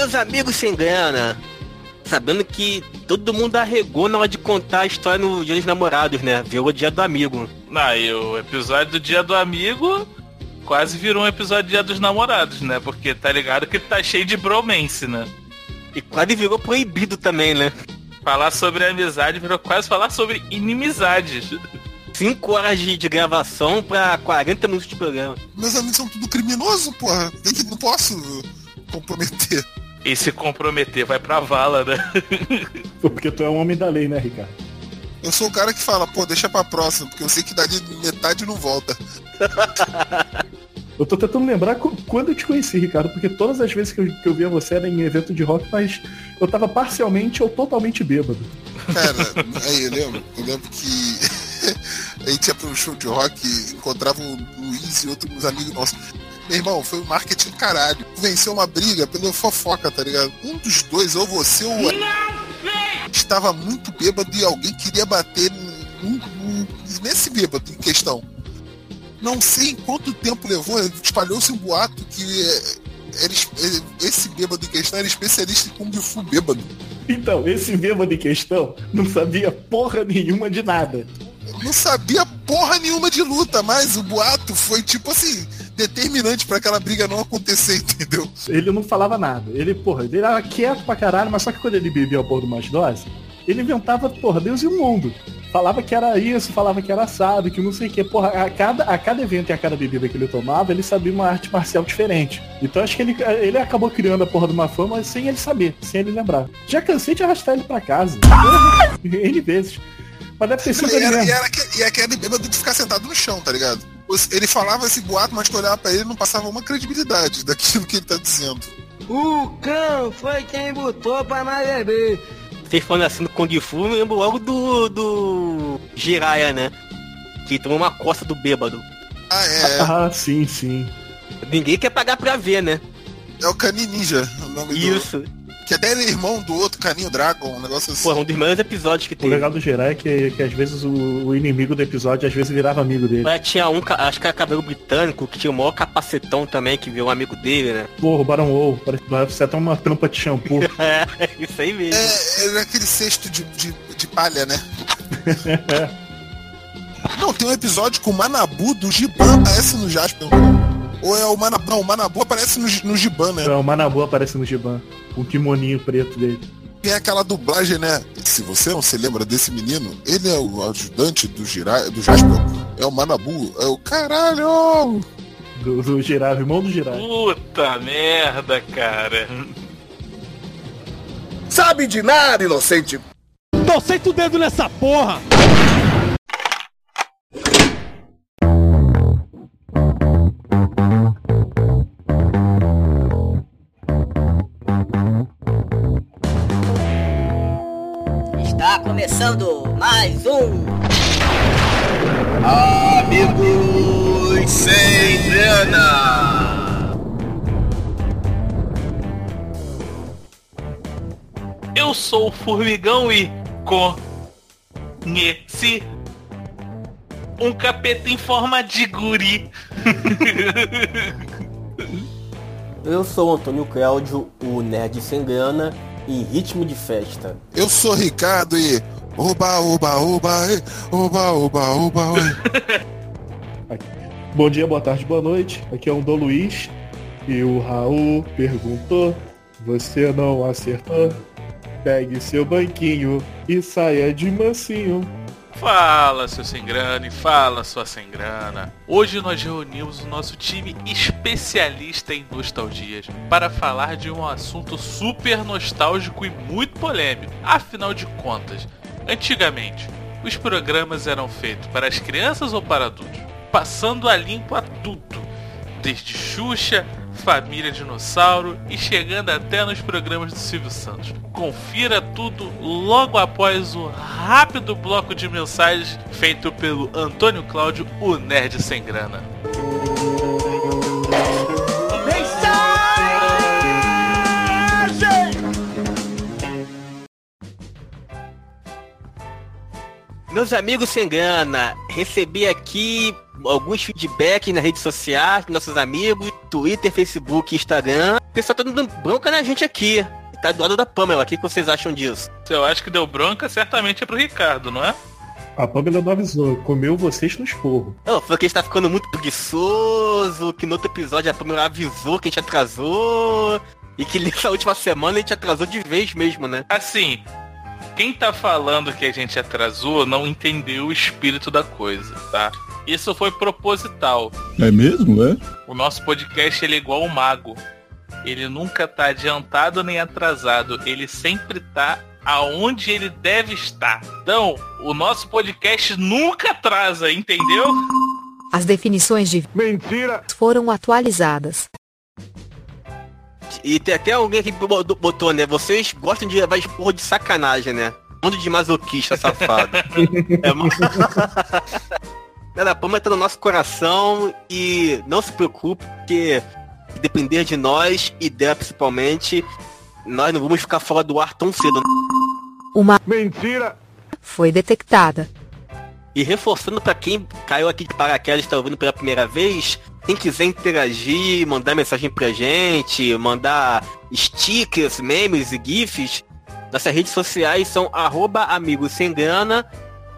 Meus amigos sem grana, sabendo que todo mundo arregou na hora de contar a história no Dia dos Namorados, né? Viu o Dia do Amigo. Ah, e o episódio do Dia do Amigo quase virou um episódio do Dia dos Namorados, né? Porque tá ligado que tá cheio de bromance, né? E quase virou proibido também, né? Falar sobre amizade virou quase falar sobre inimizades. 5 horas de, de, gravação pra 40 minutos de programa. Meus amigos são tudo criminoso, porra. Eu que não posso comprometer. E se comprometer vai pra vala, né? Porque tu é um homem da lei, né, Ricardo? Eu sou o cara que fala, pô, deixa pra próxima, porque eu sei que dali metade não volta. eu tô tentando lembrar quando eu te conheci, Ricardo, porque todas as vezes que eu, que eu via você era em evento de rock, mas eu tava parcialmente ou totalmente bêbado. Cara, aí eu lembro, eu lembro que a gente ia para um show de rock, encontrava o Luiz e outros amigos nossos. Meu irmão, foi um marketing caralho. Venceu uma briga pela fofoca, tá ligado? Um dos dois, ou você ou o estava muito bêbado e alguém queria bater nesse bêbado em questão. Não sei em quanto tempo levou, espalhou-se um boato que era, esse bêbado em questão era especialista em Kung Fu bêbado. Então, esse bêbado em questão não sabia porra nenhuma de nada não sabia porra nenhuma de luta, mas o boato foi tipo assim, determinante para aquela briga não acontecer, entendeu? Ele não falava nada. Ele, porra, ele era quieto pra caralho, mas só que quando ele bebia a porra do mais dose, ele inventava, porra, Deus e o mundo. Falava que era isso, falava que era assado, que não sei o que. Porra, a cada, a cada evento e a cada bebida que ele tomava, ele sabia uma arte marcial diferente. Então acho que ele, ele acabou criando a porra de uma fama sem ele saber, sem ele lembrar. Já cansei de arrastar ele pra casa. N vezes. Mas deve ter sido e era, e, era, e aquele bêbado de ficar sentado no chão, tá ligado? Ele falava esse boato, mas tu olhava pra ele não passava uma credibilidade daquilo que ele tá dizendo. O cão foi quem botou pra mais beber. Vocês falando assim do Kung Fu, eu lembro logo do. do. Jiraya, né? Que tomou uma costa do bêbado. Ah, é. Ah, sim, sim. Ninguém quer pagar pra ver, né? É o Canin Ninja, o nome Isso. Do... Que até ele é irmão do outro Caninho Dragon, um negócio assim. Pô, um dos melhores episódios que tem. O legal do Gerai é que, que às vezes o, o, inimigo do episódio às vezes virava amigo dele. Mas tinha um, acho que era cabelo britânico, que tinha o maior capacetão também, que viu um amigo dele, né? Pô, o Barão Ou, parece até uma tampa de shampoo. é, isso aí mesmo. É, era aquele cesto de, de, de palha, né? Não, tem um episódio com o Manabu do Giban aparece no Jasper. Ou é o Manabu? Não, o Manabu aparece no, no Giban, né? É, o Manabu aparece no Giban. Com o kimoninho preto dele. Tem aquela dublagem, né? Se você não se lembra desse menino, ele é o ajudante do, Gira... do Jasper. É o Manabu. É o caralho! Do, do Girave, irmão do Girave. Puta merda, cara. Sabe de nada, inocente. Tô o dedo nessa porra! Começando mais um Amigos sem grana. Eu sou o Formigão e conheci um capeta em forma de guri. Eu sou o Antônio Cláudio, o nerd sem grana em ritmo de festa. Eu sou Ricardo e oba, oba, oba, oba, oba, oba. Bom dia, boa tarde, boa noite. Aqui é o Dom Luiz e o Raul perguntou: Você não acertou? Pegue seu banquinho e saia de mansinho. Fala, seu sem grana e fala, sua sem grana. Hoje nós reunimos o nosso time especialista em nostalgias para falar de um assunto super nostálgico e muito polêmico. Afinal de contas, antigamente, os programas eram feitos para as crianças ou para adultos? Passando a limpo a tudo, desde Xuxa Família Dinossauro e chegando até nos programas do Silvio Santos. Confira tudo logo após o rápido bloco de mensagens feito pelo Antônio Cláudio, o Nerd Sem Grana. Meus amigos sem grana, recebi aqui alguns feedbacks nas redes sociais, nossos amigos, Twitter, Facebook, Instagram. O pessoal tá dando bronca na gente aqui. Tá do lado da Pamela. O que que vocês acham disso? Eu acho que deu bronca certamente é pro Ricardo, não é? A Pamela não avisou, comeu vocês no esporro. Não, falou que a gente tá ficando muito preguiçoso, que no outro episódio a Pamela avisou que a gente atrasou. E que nessa última semana a gente atrasou de vez mesmo, né? Assim, quem tá falando que a gente atrasou não entendeu o espírito da coisa, tá? Isso foi proposital. É mesmo, é? O nosso podcast ele é igual o mago. Ele nunca tá adiantado nem atrasado. Ele sempre tá aonde ele deve estar. Então, o nosso podcast nunca atrasa, entendeu? As definições de Mentira! foram atualizadas. E tem até alguém aqui que botou- né? Vocês gostam de levar esporro de sacanagem, né? Mundo de masoquista safado. é uma... Ela, a Pamela tá no nosso coração e não se preocupe, porque se depender de nós e dela principalmente, nós não vamos ficar fora do ar tão cedo. Uma Mentira! foi detectada. E reforçando pra quem caiu aqui de paraquedas e está ouvindo pela primeira vez, quem quiser interagir, mandar mensagem pra gente, mandar stickers, memes e gifs, nossas redes sociais são arroba amigos sem grana,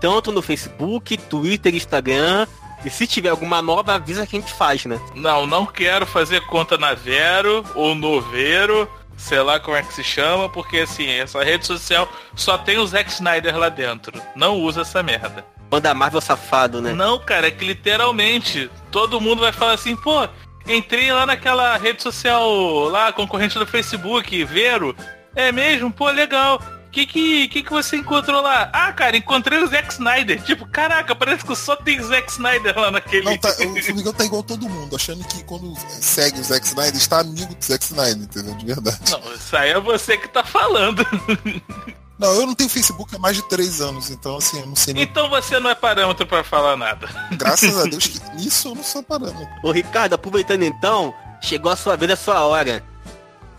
tanto no Facebook, Twitter, Instagram. E se tiver alguma nova, avisa que a gente faz, né? Não, não quero fazer conta na Vero ou no Vero, sei lá como é que se chama, porque assim, essa rede social só tem o Zack Snyder lá dentro. Não usa essa merda. Banda Marvel safado, né? Não, cara, é que literalmente todo mundo vai falar assim, pô, entrei lá naquela rede social lá, concorrente do Facebook, Vero. É mesmo? Pô, legal. Que que, que que você encontrou lá? Ah, cara, encontrei o Zack Snyder. Tipo, caraca, parece que só tem Zack Snyder lá naquele. Não, tá, o Formigão tá igual todo mundo, achando que quando segue o Zack Snyder, está amigo do Zack Snyder, entendeu? De verdade. Não, isso aí é você que tá falando. Não, eu não tenho Facebook há mais de três anos, então assim, eu não sei nem. Então você não é parâmetro pra falar nada. Graças a Deus que nisso eu não sou parâmetro. Ô Ricardo, aproveitando então, chegou a sua vez, a sua hora.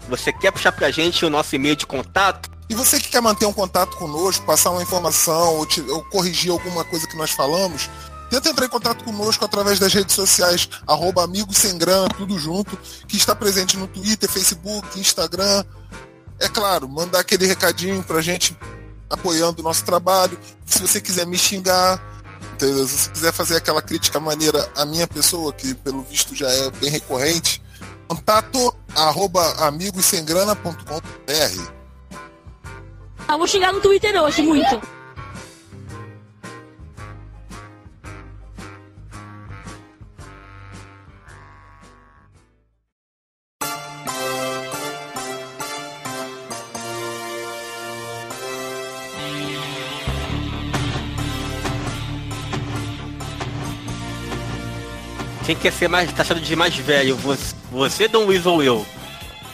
Você quer puxar pra gente o nosso e-mail de contato? E você que quer manter um contato conosco, passar uma informação ou, te- ou corrigir alguma coisa que nós falamos, tenta entrar em contato conosco através das redes sociais, arroba amigos sem grana, tudo junto, que está presente no Twitter, Facebook, Instagram. É claro, mandar aquele recadinho pra gente apoiando o nosso trabalho. Se você quiser me xingar, entendeu? Se você quiser fazer aquela crítica maneira à minha pessoa, que pelo visto já é bem recorrente, contato arroba amigossemgrana.com.br. Ah, vou xingar no Twitter hoje, muito. Quem quer ser mais taxado de mais velho? Você, você Dom Luiz ou eu?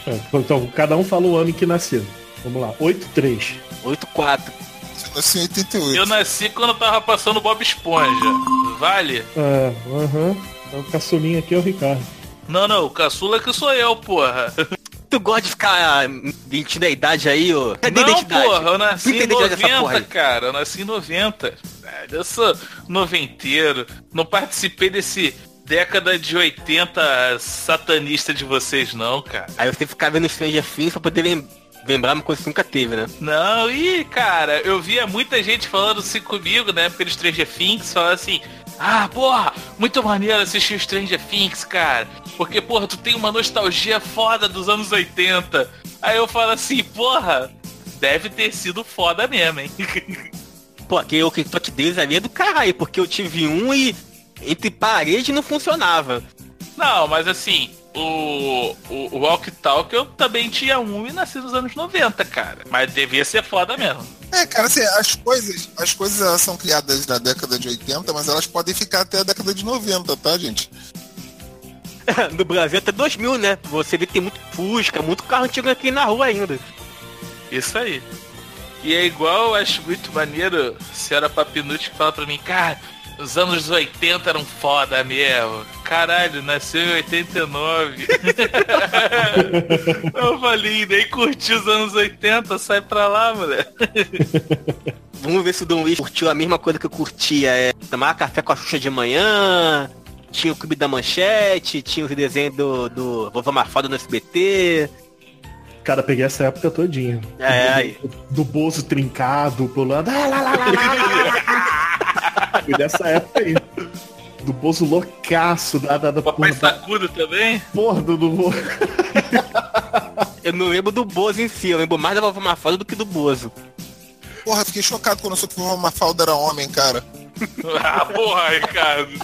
É, Então, cada um fala o ano em que nasceu. Vamos lá, 8-3. 8-4. Você nasceu em 88. Eu nasci quando tava passando Bob Esponja. Vale? É, aham. Então, O caçulinha aqui é o Ricardo. Não, não, o caçula que sou eu, porra. Tu gosta de ficar mentindo a idade aí, ô? Cadê a Não, identidade? porra, eu nasci em tem identidade dessa porra 90, aí. cara. Eu nasci em 90. velho. Eu sou noventeiro. Não participei desse década de 80 satanista de vocês, não, cara. Aí você ficar vendo Stranger Things pra poder lem- lembrar uma coisa que nunca teve, né? Não, e cara, eu via muita gente falando assim comigo época do Stranger Things, falando assim, ah, porra, muito maneiro assistir o Stranger Things, cara. Porque, porra, tu tem uma nostalgia foda dos anos 80. Aí eu falo assim, porra, deve ter sido foda mesmo, hein? Pô, aquele o TikTok deles ali é do caralho, porque eu tive um e entre paredes não funcionava. Não, mas assim, o, o, o Walk Talk eu também tinha um e nasci nos anos 90, cara. Mas devia ser foda mesmo. É, cara, assim, as coisas, as coisas elas são criadas na década de 80, mas elas podem ficar até a década de 90, tá, gente? no Brasil até 2000, né? Você vê que tem muito Fusca, muito carro antigo aqui na rua ainda. Isso aí. E é igual, eu acho muito maneiro, a senhora Papinute que fala pra mim, cara, os anos 80 eram foda mesmo. Caralho, nasceu em 89. eu falei, nem curti os anos 80, sai pra lá, mulher. Vamos ver se o Dom Luiz curtiu a mesma coisa que eu curtia. É tomar café com a Xuxa de manhã, tinha o Clube da Manchete, tinha os desenhos do, do Vovô Mafalda no SBT. Cara, peguei essa época todinha. É, aí. Do Bozo trincado, pulando. Fui dessa época aí. Do Bozo loucaço, da, da, da Papai porra, da- Sacudo também? porra do, do... Eu não lembro do Bozo em si, eu lembro mais da Vovó Mafalda do que do Bozo. Porra, fiquei chocado quando eu soube que o Mafalda era homem, cara. Ah, porra, Ricardo.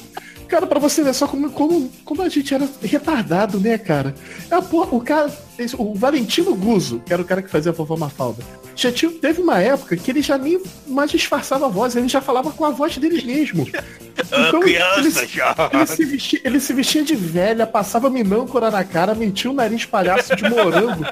Cara, pra você ver só como, como, como a gente era retardado, né, cara? É, porra, o cara, o Valentino Guzzo, que era o cara que fazia a vovó Mafalda, já tinha, teve uma época que ele já nem mais disfarçava a voz, ele já falava com a voz dele mesmo. Então, ele, se- já. ele se vestia, ele se vestia de velha, passava minâncora na cara, metia o nariz palhaço de morango.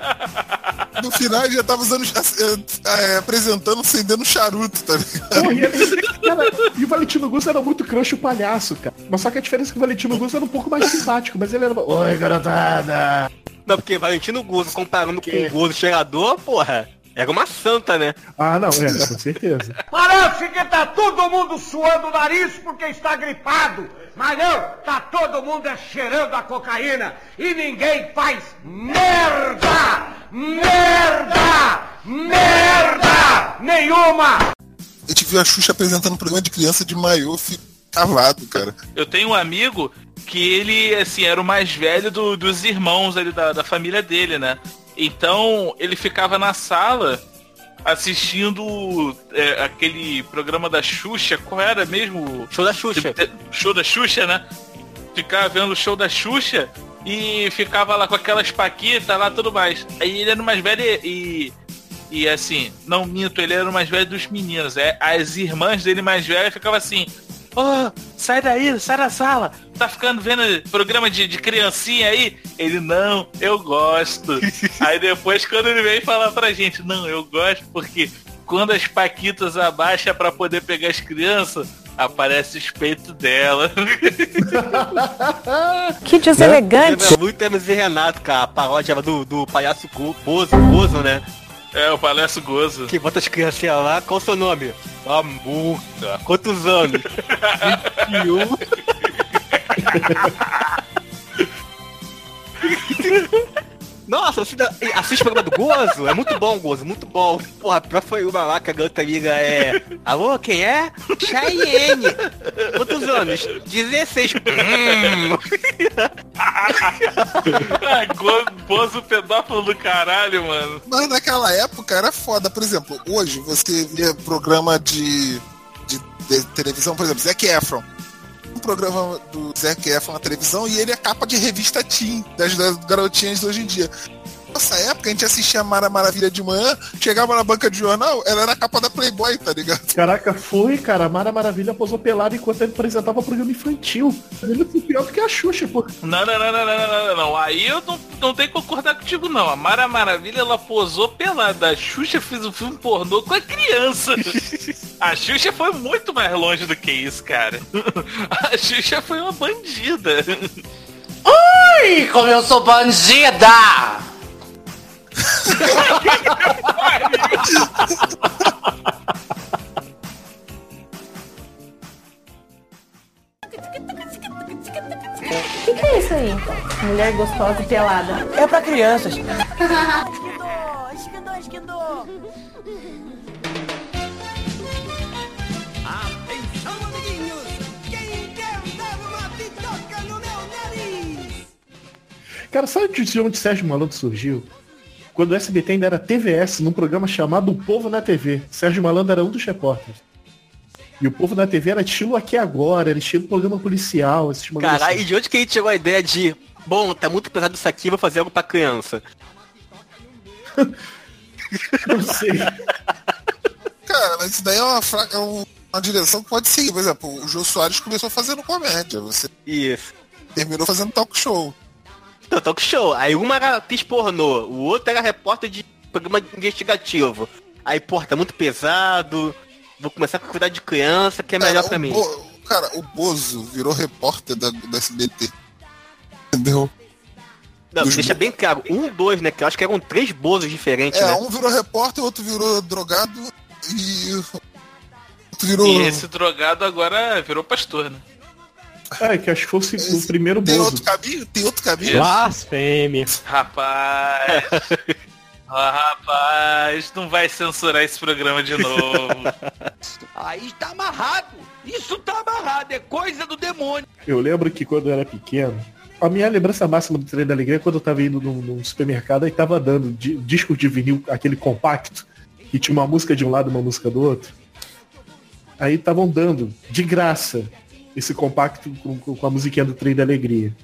No final ele já tava usando, eh, apresentando, acendendo charuto, tá ligado? Porra, e, ele- cara, e o Valentino Guzzo era muito crush o palhaço, cara. Mas só que a diferença é que o Valentino Guzzo era um pouco mais simpático, mas ele era. Oi, garotada! Não, porque Valentino Guzzo comparando com o Guzzo cheirador, porra, era uma santa, né? Ah, não, é, com certeza. Parece que tá todo mundo suando o nariz porque está gripado. Mas não, tá todo mundo é cheirando a cocaína e ninguém faz merda! Merda! Merda! Nenhuma! A gente viu a Xuxa apresentando um programa de criança de maiô, cavado, cara. Eu tenho um amigo que ele, assim, era o mais velho do- dos irmãos ali da, da família dele, né? Então, ele ficava na sala assistindo é, aquele programa da Xuxa, qual era mesmo? Show da Xuxa. Show da Xuxa, né? Ficava vendo o show da Xuxa e ficava lá com aquelas paquitas lá tudo mais. Aí ele era o mais velho e. E assim, não minto, ele era o mais velho dos meninos. É, as irmãs dele mais velhas ficavam assim, Ô, sai daí, sai da sala. Tá ficando vendo programa de, de criancinha aí? Ele, não, eu gosto. aí depois quando ele vem falar pra gente, não, eu gosto porque quando as paquitas abaixa pra poder pegar as crianças, aparece os peitos dela. Que deselegante. Lembra muito Hermes e Renato, cara, a paródia do, do palhaço Bozo, Bozo, né? É, o palhaço gozo. Que bota as criancinhas lá, qual o seu nome? A multa. Quantos anos? 21. Nossa, você assiste o programa do Gozo? É muito bom, Gozo, muito bom. Porra, pra foi uma lá que a garota amiga é. Alô, quem é? Cheyenne. Quantos anos? 16. Hum. ah, go- gozo pedófilo do caralho, mano. Mas naquela época era foda. Por exemplo, hoje você vê programa de, de, de televisão, por exemplo, Zac Efron. Programa do Zac Efron na televisão e ele é capa de revista Teen, das, das garotinhas de hoje em dia. Nessa época a gente assistia Mara Maravilha de manhã, chegava na banca de jornal, ela era a capa da Playboy, tá ligado? Caraca, foi, cara. A Mara Maravilha posou pelado enquanto ele apresentava o programa infantil. Ele foi pior do que a Xuxa, pô. Não, não, não, não, não, não, não, não. Aí eu não, não tenho que concordar contigo, não. A Mara Maravilha, ela posou pelada. A Xuxa fez um filme pornô com a criança. A Xuxa foi muito mais longe do que isso, cara. A Xuxa foi uma bandida. Ui, como eu sou bandida! O que, que é isso aí? Mulher gostosa e pelada. É pra crianças. Atenção, amiguinhos! Quem quer dar uma bitoca no meu nariz? Cara, sabe de onde Sérgio Malandro surgiu? Quando o SBT ainda era TVS, num programa chamado O Povo na TV. Sérgio Malandro era um dos repórteres. E o Povo na TV era estilo Aqui Agora, era estilo programa policial, esses Caralho, assim. e de onde que a gente chegou a ideia de. Bom, tá muito pesado isso aqui, vou fazer algo pra criança. Não sei. Cara, mas isso daí é uma, fra- é um- uma direção que pode seguir. Por exemplo, o Jô Soares começou fazendo comédia, você Isso. terminou fazendo talk show. Então, talk show. Aí uma era atriz pornô, o outro era repórter de programa investigativo. Aí, porra, tá muito pesado. Vou começar com cuidar de criança, que é melhor Cara, pra o mim. Bo- cara, o Bozo virou repórter da, do SBT. Entendeu? Não, dos deixa bo- bem claro. Um, dois, né? Que eu acho que eram três bozos diferentes, É, né? um virou repórter, o outro virou drogado e o outro virou. E esse drogado agora virou pastor, né? É, que acho que foi o, primeiro Tem Bozo. outro caminho? Tem outro caminho? Isso. Blasfêmia. Rapaz. Rapaz, não vai censurar esse programa de novo. Aí tá amarrado. Isso tá amarrado. É coisa do demônio. Eu lembro que quando eu era pequeno, a minha lembrança máxima do Trem da Alegria é quando eu tava indo num, num supermercado e tava dando di- disco de vinil, aquele compacto, que tinha uma música de um lado e uma música do outro. Aí estavam dando, de graça, esse compacto com, com- a musiquinha do Trem da Alegria.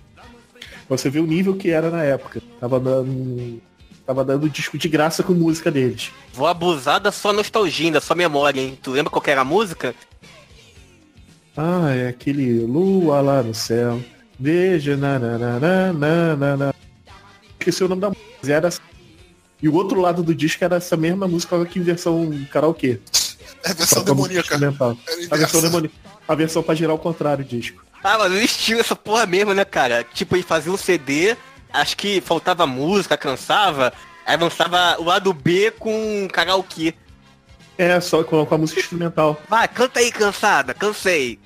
Pra Você vê o nível que era na época. Tava dando. Tava dando disco de graça com música deles. Vou abusar da sua nostalgia, da sua memória, hein? Tu lembra qual que era a música? Ah, é aquele lua lá no céu. Veja, na, na, na, na, na, na, na. Esqueci o nome da música. mas Era... assim. E o outro lado do disco era essa mesma música, que em versão karaokê. É versão demoníaca. Era A versão demoníaca. A versão pra girar ao contrário o disco. Ah, mas o estilo essa porra mesmo, né, cara? Tipo, ele fazia um CD, acho que faltava música, cansava, aí lançava o lado B com karaokê. É, só com, a música instrumental. Vai, canta aí, cansada, cansei.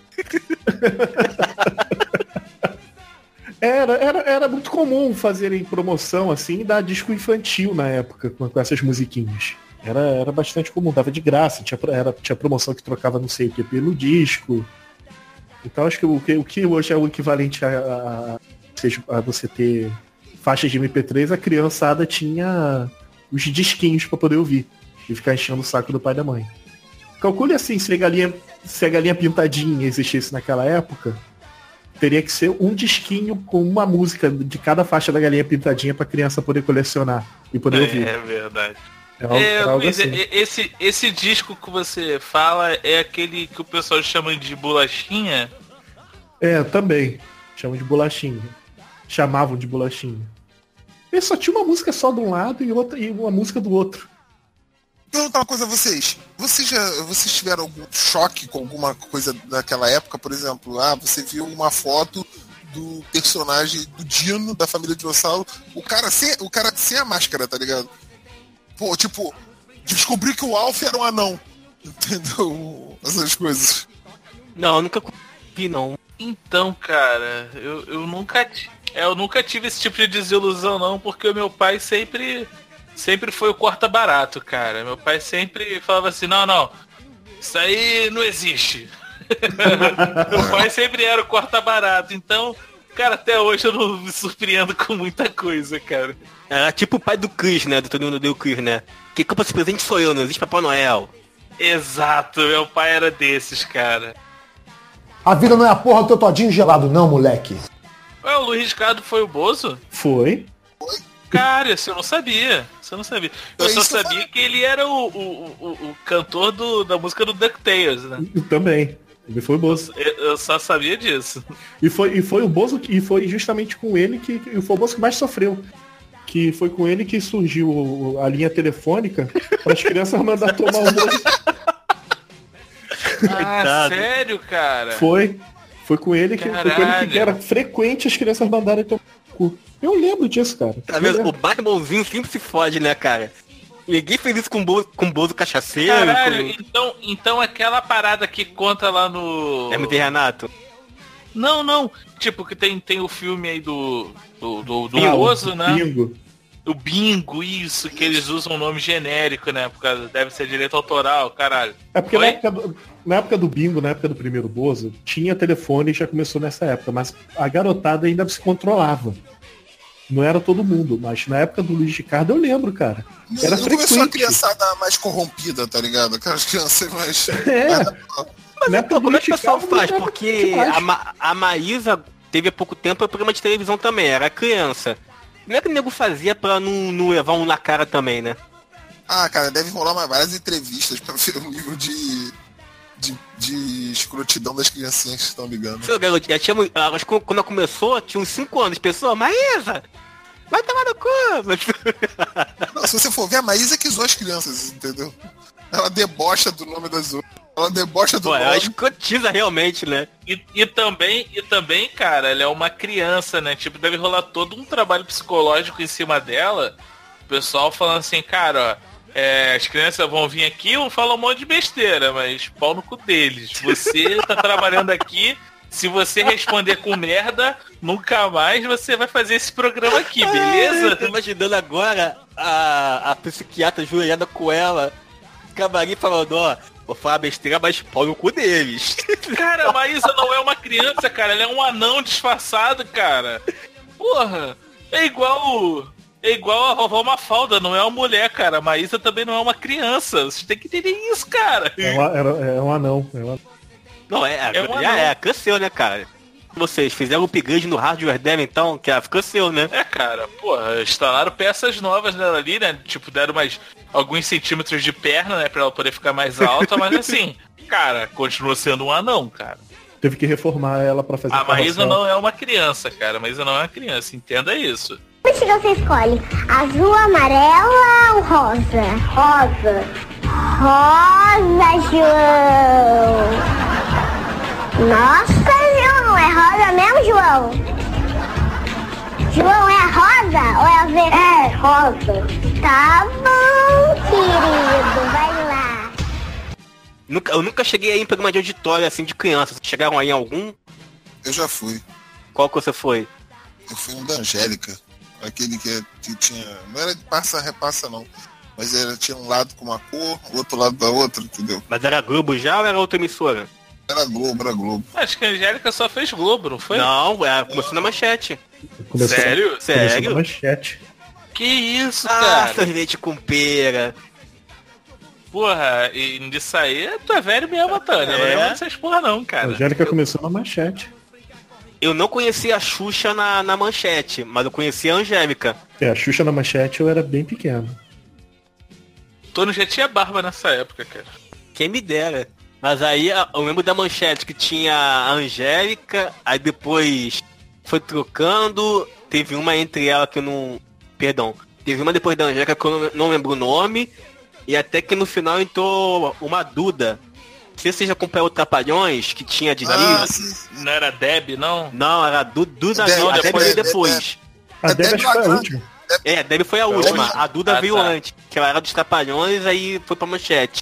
Era, era, era muito comum fazerem promoção assim e dar disco infantil na época com, com essas musiquinhas. Era, era bastante comum, dava de graça, tinha, era, tinha promoção que trocava não sei o que pelo disco. Então acho que o que, o que hoje é o equivalente a, a- seja, a você ter faixas de MP3, a criançada tinha os disquinhos para poder ouvir e ficar enchendo o saco do pai e da mãe. Calcule assim, se a galinha, se a galinha pintadinha existisse naquela época, teria que ser um disquinho com uma música de cada faixa da galinha pintadinha pra criança poder colecionar e poder ouvir. É verdade. É algo, É, algo Luiz, assim. esse, esse disco que você fala é aquele que o pessoal chama de bolachinha? É, também. Chamam de bolachinha. Chamavam de bolachinha. Ele só tinha uma música só de um lado e outra e uma música do outro. perguntar uma coisa a vocês. Vocês já vocês tiveram algum choque com alguma coisa daquela época? Por exemplo, ah, você viu uma foto do personagem do Dino, da família Dinossauro, o cara sem, o cara sem a máscara, tá ligado? Pô, tipo, descobri que o Alf era um anão. Entendeu? Essas coisas. Não, eu nunca vi, não. Então, cara, eu, eu nunca é, eu nunca tive esse tipo de desilusão não, porque o meu pai sempre sempre foi o corta barato, cara. Meu pai sempre falava assim: "Não, não. Isso aí não existe". meu pai sempre era o corta barato. Então, cara, até hoje eu não me surpreendo com muita coisa, cara. Era tipo o pai do Chris, né? Do todo mundo deu Chris, né? Que culpa esse presente sou eu, não existe Papai Noel. Exato, meu pai era desses, cara. A vida não é a porra do teu todinho gelado, não, moleque. Ué, o Luiz Ricardo foi o Bozo? Foi. Cara, isso eu não sabia. Isso eu não sabia. Eu É só eu sabia que ele era o, o, o, o cantor do, da música do DuckTales, né? E também. Ele foi o Bozo. Eu, eu só sabia disso. E foi, e foi o Bozo que e foi justamente com ele que, que foi o Bozo que mais sofreu. Que foi com ele que surgiu a linha telefônica para as crianças mandar tomar o Bozo. Ah, sério, cara? Foi. Foi com ele que, foi com ele que era frequente as crianças mandarem tomar o cu. Eu lembro disso, cara. Tá lembro. O Batmanzinho sempre se fode, né, cara? Ninguém fez isso com o Bozo, com Bozo cachaceiro, Caralho, com então, então aquela parada que conta lá no. o MT Renato. Não, não. Tipo, que tem, tem o filme aí do. Do, do, do Ah, né? Bingo. O bingo, isso, que eles usam um nome genérico, né? Por causa, deve ser direito autoral, caralho. É porque na época, do, na época do bingo, na época do primeiro Bozo, tinha telefone e já começou nessa época, mas a garotada ainda se controlava. Não era todo mundo, mas na época do Luiz Ricardo eu lembro, cara. Era não começou a frequente. criançada mais corrompida, tá ligado? Aquelas crianças mais. É. Mas Na época então, do como é que o pessoal faz? Porque a, Ma a Maísa teve há pouco tempo o programa de televisão também, era criança. Como é que o nego fazia pra não, não levar um na cara também, né? Ah, cara, deve rolar mais várias entrevistas pra ver o nível de. De, de escrotidão das criancinhas que estão ligando. Seu tinha, acho que quando ela começou, tinha uns 5 anos. Pessoa, Maísa, vai tomar no cu. Não, se você for ver, a Maísa que zoou as crianças, entendeu? Ela debocha do nome das outras. Ela debocha do Pô, ela nome. escrotiza realmente, né? E, e também, e também, cara, ela é uma criança, né? Tipo, deve rolar todo um trabalho psicológico em cima dela. O pessoal falando assim, cara, ó, é, as crianças vão vir aqui e vão falar um monte de besteira, mas pau no cu deles. Você tá trabalhando aqui, Se você responder com merda, nunca mais você vai fazer esse programa aqui, beleza? Tô imaginando agora a, a psiquiatra ajoelhada com ela, camarim falando, ó, vou falar besteira, mas pau no cu deles. Cara, a Maísa não é uma criança, cara. Ela é um anão disfarçado, cara. Porra, é igual. É igual a vovó Mafalda, não é uma mulher, cara. A Maísa também não é uma criança. Você tem que entender isso, cara. É um, era- é um anão. É um anão. Não, é, É um já anão. é, cresceu, né, cara? Vocês fizeram o upgrade no hardware dela, então, que ela cresceu, né? É, cara, porra, instalaram peças novas nela ali, né? Tipo, deram mais alguns centímetros de perna, né? Pra ela poder ficar mais alta, mas assim, cara, continua sendo um anão, cara. Teve que reformar ela pra fazer A Maísa carrossel. não é uma criança, cara. A Maísa não é uma criança, entenda isso. Qual que você escolhe? Azul, amarela ou rosa? Rosa. Rosa, João. Nossa, João, é rosa mesmo, João? João, é rosa ou é verde? É, rosa. Tá bom, querido, vai lá. Nunca, eu nunca cheguei aí em programa de auditório, assim, de criança. Vocês chegaram aí em algum? Eu já fui. Qual que você foi? Eu fui um da Angélica. Aquele que, é- que tinha. Não era de passa repassa não. Mas era, tinha um lado com uma cor, o outro lado da outra, entendeu? Mas era Globo já ou era outra emissora? Era Globo, era Globo. Acho que a Angélica só fez Globo, não foi? Não, é, começou na manchete. Começou- Sério? começou na Sério? manchete. Que isso, Ah, cara? sorvete com pera. Porra, e nisso aí, tu é velho mesmo, Tânia. Não É? lembro dessas porra não, A cara. Angélica começou na manchete. Eu não conhecia a Xuxa na, na manchete, mas eu conhecia a Angélica. É, a Xuxa na manchete eu era bem pequeno. Tony já tinha barba nessa época, cara. Quem me dera. Mas aí eu lembro da manchete que tinha a Angélica, aí depois foi trocando, teve uma entre ela que eu não. Perdão. Teve uma depois da Angélica que eu não, não lembro o nome. E até que no final entrou uma Duda. Não sei se você já acompanhou o Trapalhões, que tinha de Ah. Não era Deb, não? Não, era Du- Duda Deb, não, a Deb, Deb veio Deb, depois. A É Deb Deb foi a Lacran. última. É, a Deb foi a última. A Duda Ah, veio tá. antes, que ela era dos Trapalhões, aí foi pra manchete.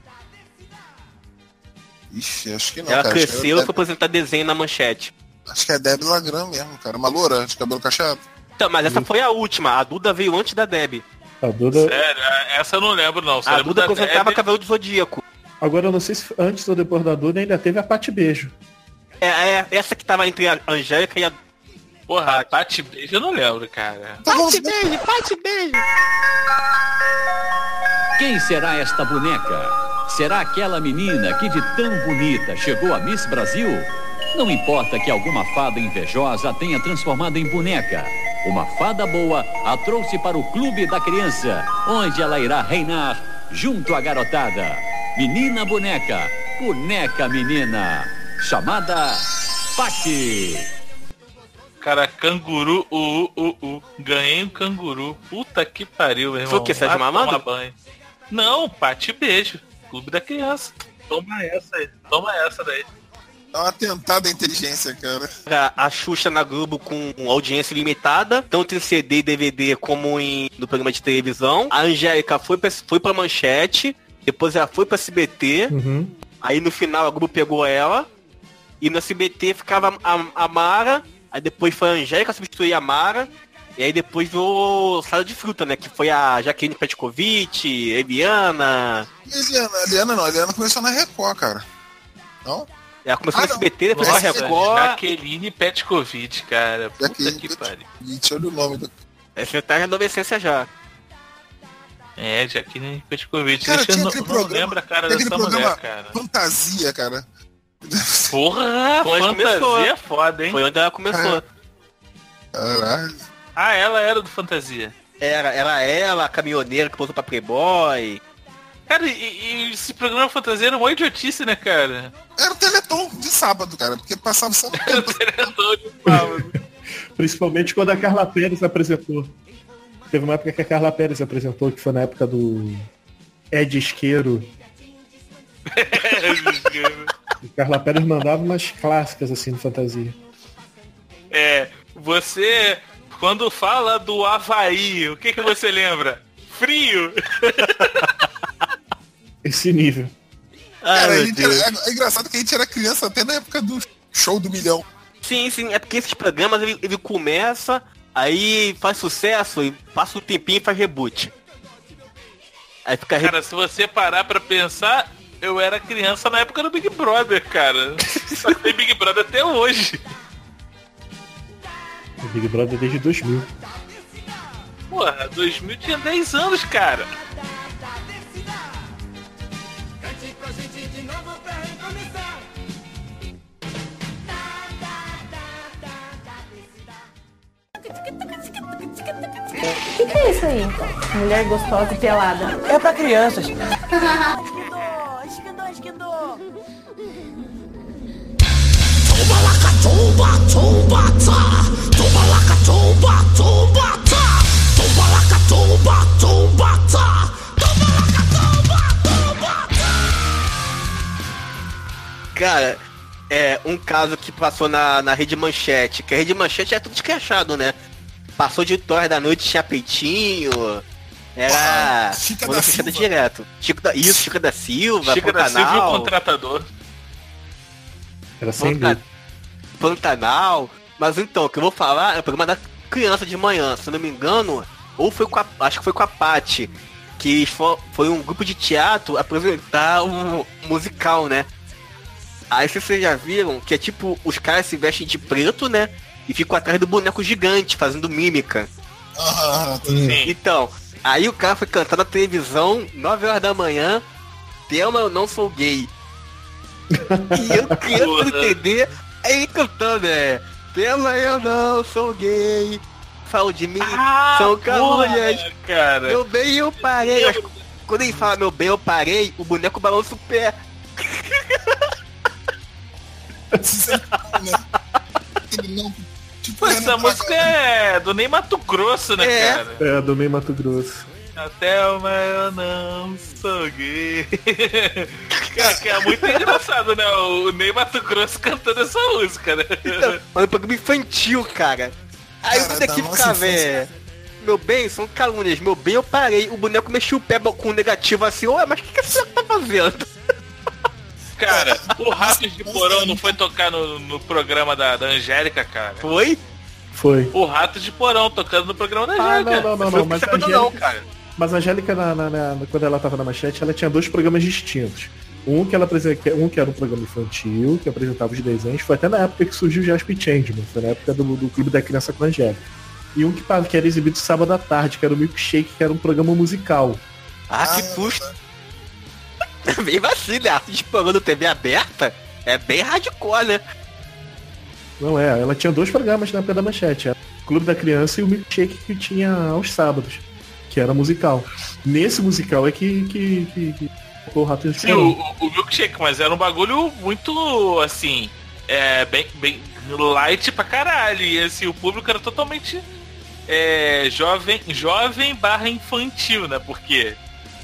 Ixi, acho que não, ela cara. Cresceu e foi apresentar desenho na manchete. Acho que é Deb Lagran mesmo, cara. Uma loura de cabelo cacheado. Então, mas essa foi a última. A Duda veio antes da Deb. A Duda. Sério, essa eu não lembro, não. Só A Duda da apresentava Deb. Cabelo do Zodíaco. Agora eu não sei se antes ou depois da Duda ainda teve a Pati Beijo. É, é essa que tava entre a Angélica e a. Porra, Pati Beijo eu não lembro, cara. Vamos beijo, pate beijo. Quem será esta boneca? Será aquela menina que de tão bonita chegou a Miss Brasil? Não importa que alguma fada invejosa a tenha transformado em boneca. Uma fada boa a trouxe para o Clube da Criança, onde ela irá reinar junto à garotada. Menina boneca, boneca menina, chamada Pati. Cara, canguru, u, u, u. Ganhei um canguru. Puta que pariu, meu irmão. Foi o quê? Sérgio tomar banho. Não, Pati Beijo. Clube da Criança. Toma essa aí. Toma essa daí. É um atentado à inteligência, cara. Era a Xuxa na Globo com audiência limitada, tanto em CD e DVD como em, no programa de televisão. A Angélica foi pra, foi pra manchete, depois ela foi pra SBT, Uhum. aí no final a Globo pegou ela, e no SBT ficava a, a Mara, aí depois foi a Angélica substituir a Mara, e aí depois veio Sala de Fruta, né? Que foi a Jaqueline Petkovic, Eliana. A Eliana, a Eliana não, a Eliana começou na Record, cara. Não? Ela começou Ah, no. SBT, depois foi a Nossa, Record. Jaqueline Petkovic, cara. Puta Jaqueline que pariu. Gente, olha o nome do. Essa tá na adolescência já. É, Jaqueline Petkovic. Cara, Deixa eu tinha não, aquele não programa- lembro a cara dessa programa mulher, cara. Fantasia, cara. Porra, Foi onde fantasia começou. é foda, hein? Foi onde ela começou. Caralho. Ah, ela era do fantasia. Era, era ela, a caminhoneira que posou pra Playboy. Cara, e, e esse programa fantasia era uma idiotice, né, cara? Era o Teleton de sábado, cara, porque passava só no Era tempo. treinador de sábado. Principalmente quando a Carla Pérez apresentou. Teve uma época que a Carla Pérez apresentou, que foi na época do Ed Isqueiro. E Carla Pérez mandava umas clássicas assim no fantasia. É, você, quando fala do Havaí, o que que você lembra? Frio! Esse nível. Cara, a meu gente Deus. era- é, é engraçado que a gente era criança até na época do show do milhão. Sim, sim, é porque esses programas ele, ele começa, aí faz sucesso e passa um tempinho e faz reboot. Aí fica re... Cara, se você parar pra pensar, eu era criança na época do Big Brother, cara. Só que tem Big Brother até hoje. O Big Brother desde 2000. Porra, 2000 tinha 10 anos, cara. O que, que é isso aí? Mulher gostosa e pelada. É pra crianças. Cara, é um caso que passou na, na Rede Manchete, que a Rede Manchete é tudo escrachado, né? Passou de Torre da Noite, tinha peitinho, era... Chica da fechada Silva. direto. Chico da... Isso, Chica da Silva, Chica da Silva e o Pantanal, contratador. Era sem medo. Pantanal. Mas então, o que eu vou falar é o programa da criança de manhã, se eu não me engano, ou foi com a... Acho que foi com a Paty. Que fo- foi um grupo de teatro apresentar um musical, né? Aí se vocês já viram que é tipo, os caras se vestem de preto, né? E ficam atrás do boneco gigante, fazendo mímica. Ah, Sim. Então, aí o cara foi cantar na televisão, 9 horas da manhã, Thelma, eu não sou gay. e eu querendo Porra. entender, aí ele cantando, é, Thelma, eu não sou gay. Falo de mim, Ah, são calúnias. cara. Meu bem, eu parei. Quando ele fala meu bem, eu parei, o boneco balança o pé. né? Ele não. Tipo, Pô, essa música é do Ney Mato Grosso, né, É. cara? É, do Ney Mato Grosso. Até o eu não sou gay. cara, que é muito engraçado, né? O Ney Mato Grosso cantando essa música, né? Mas é um programa infantil, cara. Aí Cara, o da bonequinho nossa ficava, infância. é, Meu bem, são calúnias. Meu bem, eu parei. O boneco mexeu o pé com negativo assim. Ué, mas o que, que esse tá fazendo? Cara, o Ratos de Porão não foi tocar no, no programa da, da Angélica, cara. Foi? Foi. O Ratos de Porão tocando no programa da Ah, Angélica. não, não, não, Foi não. Mas a percebendo não, Angélica, cara. mas a Angélica na, na- na- quando ela tava na manchete, ela tinha dois programas distintos. Um que ela apresenta, um que era um programa infantil, que apresentava os desenhos, foi até na época que surgiu o Jasper Changeman, foi na época do, do Clube da Criança com a Angélica. E um que, que era exibido sábado à tarde, que era o Milkshake, que era um programa musical. Ah, que susto. Mesmo assim, né? Disparando TV aberta, é bem hardcore, né? Não é, ela tinha dois programas na época da manchete. Era o Clube da Criança e o Milkshake que tinha aos sábados, que era musical. Nesse musical é que, que, que, que o Rato de Sim, o, o, o Milkshake, mas era um bagulho muito, assim, é, bem, bem light pra caralho. E assim, o público era totalmente é, jovem, jovem barra infantil, né? Porque,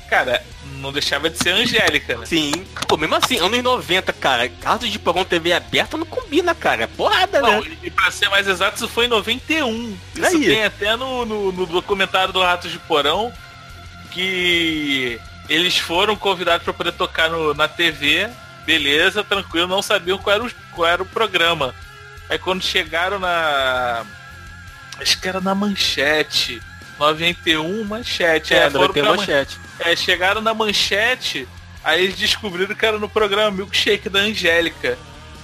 cara, não deixava de ser Angélica, né? Sim. Pô, mesmo assim, anos 90, cara. Caso de programa TV aberta não combina, cara. É porrada, Não, né? e pra ser mais exato, isso foi em 91. Isso Aí. tem até no, no, no documentário do Ratos de Porão que eles foram convidados para poder tocar no, na TV, beleza, tranquilo, não sabiam qual era, o, qual era o programa. Aí quando chegaram na. Acho que era na manchete. 91 manchete. É, É, foram 91 pra man- manchete. é, chegaram na manchete, aí eles descobriram que era no programa Milkshake da Angélica.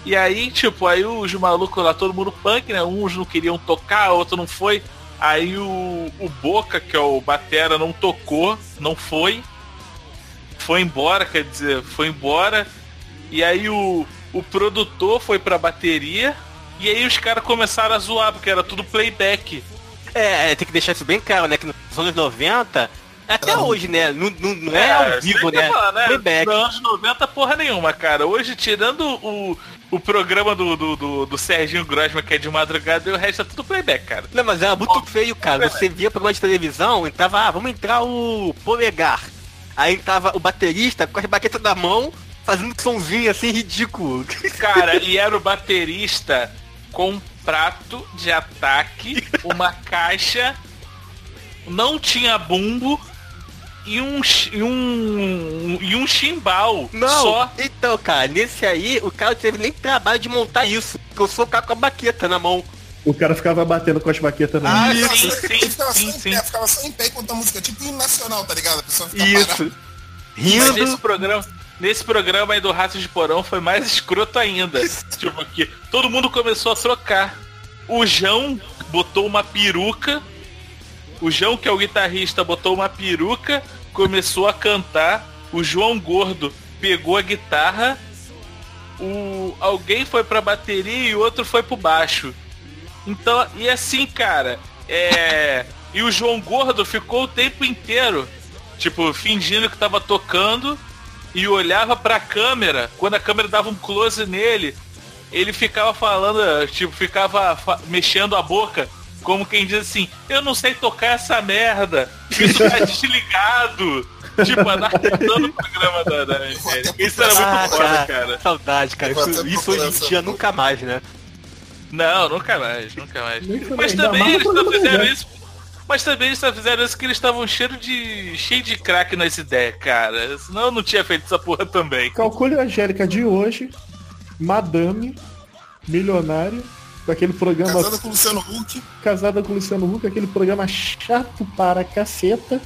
E aí, tipo, aí os malucos lá, todo mundo punk, né? Uns não queriam tocar, outro não foi. Aí o, o Boca, que é o Batera, não tocou, não foi. Foi embora, quer dizer, foi embora. E aí o, o produtor foi pra bateria. E aí os caras começaram a zoar, porque era tudo playback. É, é, tem que deixar isso bem claro, né? Que nos anos 90, até hoje, né? Não, não, não é, ao vivo, né? falar, né? Playback. Nos anos 90, porra nenhuma, cara. Hoje, tirando o, o programa do, do, do, do Serginho Grosman, que é de madrugada, e o resto é tudo playback, cara. Não, mas era muito feio, cara. Você via programa de televisão, entrava, ah, vamos entrar o polegar. Aí entrava o baterista com as baquetas na mão, fazendo somzinho assim, ridículo. Cara, e era o baterista com um prato de ataque, uma caixa, não tinha bumbo, e um, e um, e um chimbal Não, só. então, cara, nesse aí, o cara não teve nem trabalho de montar isso. Porque eu sou o cara com a baqueta na mão. O cara ficava batendo com as baquetas na Ah, mão. Ficava sim, só- sim, ficava sim, em sim. pé, ficava só em pé enquanto a música, tipo nacional, tá ligado? A pessoa fica Isso. parada. Mas nesse Rindo. programa, nesse programa aí do Ratos de Porão foi mais escroto ainda. tipo que todo mundo começou a trocar. O João botou uma peruca. O João, que é o guitarrista, botou uma peruca, começou a cantar. O João Gordo pegou a guitarra. O alguém foi pra bateria e o outro foi pro baixo. Então, e assim, cara, é. E o João Gordo ficou o tempo inteiro, tipo, fingindo que tava tocando e olhava pra câmera. Quando a câmera dava um close nele, ele ficava falando, tipo, ficava fa- mexendo a boca, como quem diz assim: Eu não sei tocar essa merda, isso tá desligado. Tipo, adaptando o programa da, da Angélica. Isso era muito Ah, foda, cara, cara. Saudade, cara. Isso, isso hoje em dia nunca mais, né? Não, nunca mais, nunca mais. Mas também eles programa fizeram da isso. Mas também eles só fizeram isso que eles estavam cheio de. cheio de crack nas ideias, cara. Senão eu não tinha feito essa porra também. Calcule a Angélica de hoje, madame, milionária, com aquele programa Casada com o Luciano Huck. casada com o Luciano Huck, aquele programa chato para caceta.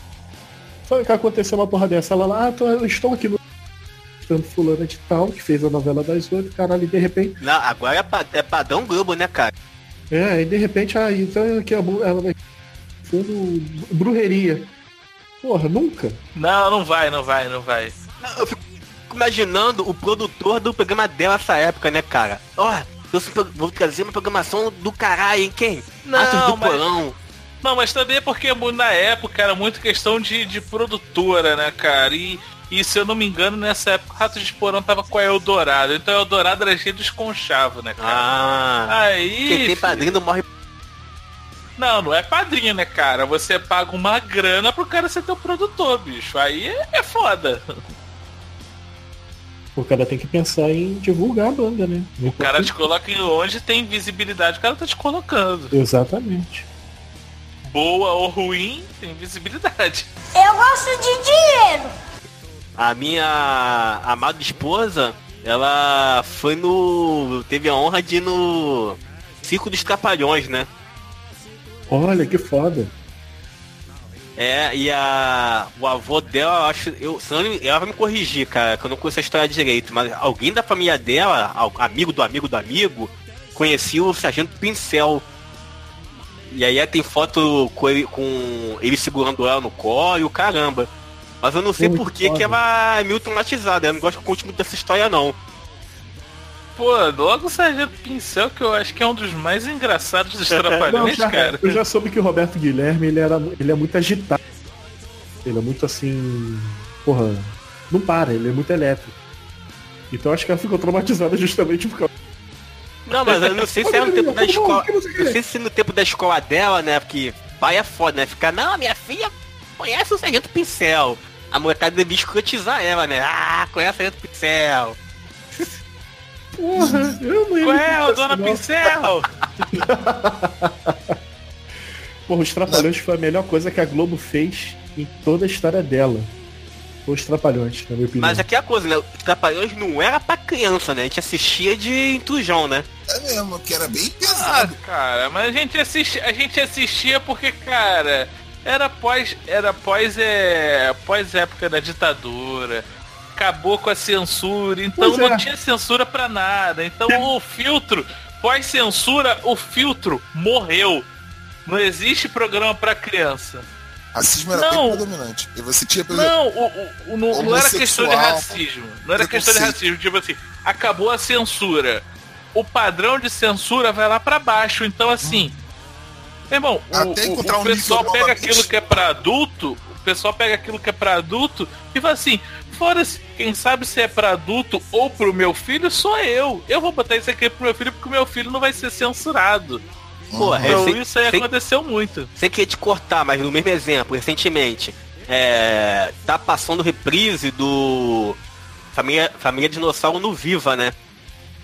Sabe o que aconteceu uma porra dessa? Ela lá, ah, tô, eu estou aqui no tanto fulana de tal, que fez a novela das oito, caralho, e de repente. Não, agora é, pa- é padrão Globo, né, cara? É, e de repente, ah, então aqui a bu- ela vai. Sendo brujeria. Porra, nunca. Não, não vai, não vai, não vai. Eu fico imaginando o produtor do programa dela nessa época, né, cara? Ó, eu sou pro- vou trazer uma programação do caralho, hein, quem? Não, Atos do mas- Porão. Não, mas também é porque na época era muito questão de, de produtora, né, cara? E, e se eu não me engano, nessa época o Rato de Porão tava com a Eldorado. Então a Eldorado era cheio de esconchavo, né, cara? Ah, Aí. quem tem filho, padrinho não morre. Não, não é padrinho, né, cara? Você paga uma grana pro cara ser teu produtor, bicho. Aí é, é foda. O cara tem que pensar em divulgar a banda, né? O cara te coloca em onde tem visibilidade, o cara tá te colocando. Exatamente. Boa ou ruim, tem visibilidade. Eu gosto de dinheiro. A minha amada esposa, ela foi no. teve a honra de ir no Circo dos Trapalhões, né? Olha que foda. É, e a. O avô dela, eu acho. Eu, ela vai me corrigir, cara, que eu não conheço a história direito, mas alguém da família dela, amigo do amigo do amigo, conhecia o Sargento Pincel. E aí tem foto com ele, com ele segurando ela no colo e o caramba. Mas eu não sei Muito por que, que ela é meio traumatizada. Eu não gosto que conte muito dessa história, não. Pô, logo o Sargento Pincel, que eu acho que é um dos mais engraçados dos Não, trapalhões, já- cara. Eu já soube que o Roberto Guilherme, ele, era, ele é muito agitado. Ele é muito assim. Porra, não para, ele é muito elétrico. Então acho que ela ficou traumatizada justamente por causa. Não, mas eu não sei se era no tempo da escola. Não sei se no tempo da escola dela, né? Porque pai é foda, né? Ficar, não, minha filha conhece o Sargento Pincel. A molecada devia escrotizar ela, né? Ah, conhece o Sargento Pincel. Porra, eu não é, o Dona. Pincel? Porra, os Trapalhões foi a melhor coisa que a Globo fez em toda a história dela. Foi os Trapalhões, na minha opinião. Mas aqui é a coisa, né? Os Trapalhões não era pra criança, né? A gente assistia de intrujão, né? É mesmo, que era bem Ah, pesado. cara, mas a gente assistia, a gente assistia porque, cara, era pós, era pós, é, pós época da ditadura. Acabou com a censura, então Pois é. não tinha censura pra nada. Então o filtro, pós censura, o filtro morreu. Não existe programa pra criança. Racismo era Não. bem predominante. E você tinha, exemplo, Não, o, o- o- não, não era questão de racismo. Não era questão de racismo. Tipo assim, acabou a censura. O padrão de censura vai lá pra baixo. Então, assim. Meu irmão, o, Até o- o pessoal pega novamente. aquilo que é pra adulto. O pessoal pega aquilo que é pra adulto e fala assim: fora-se, quem sabe se é pra adulto ou pro meu filho, sou eu. Eu vou botar isso aqui pro meu filho porque o meu filho não vai ser censurado. Porra, Então, recen- isso aí sem- aconteceu muito. Sem querer te cortar, mas no mesmo exemplo, recentemente, é, tá passando reprise do Família, Família Dinossauro no Viva, né?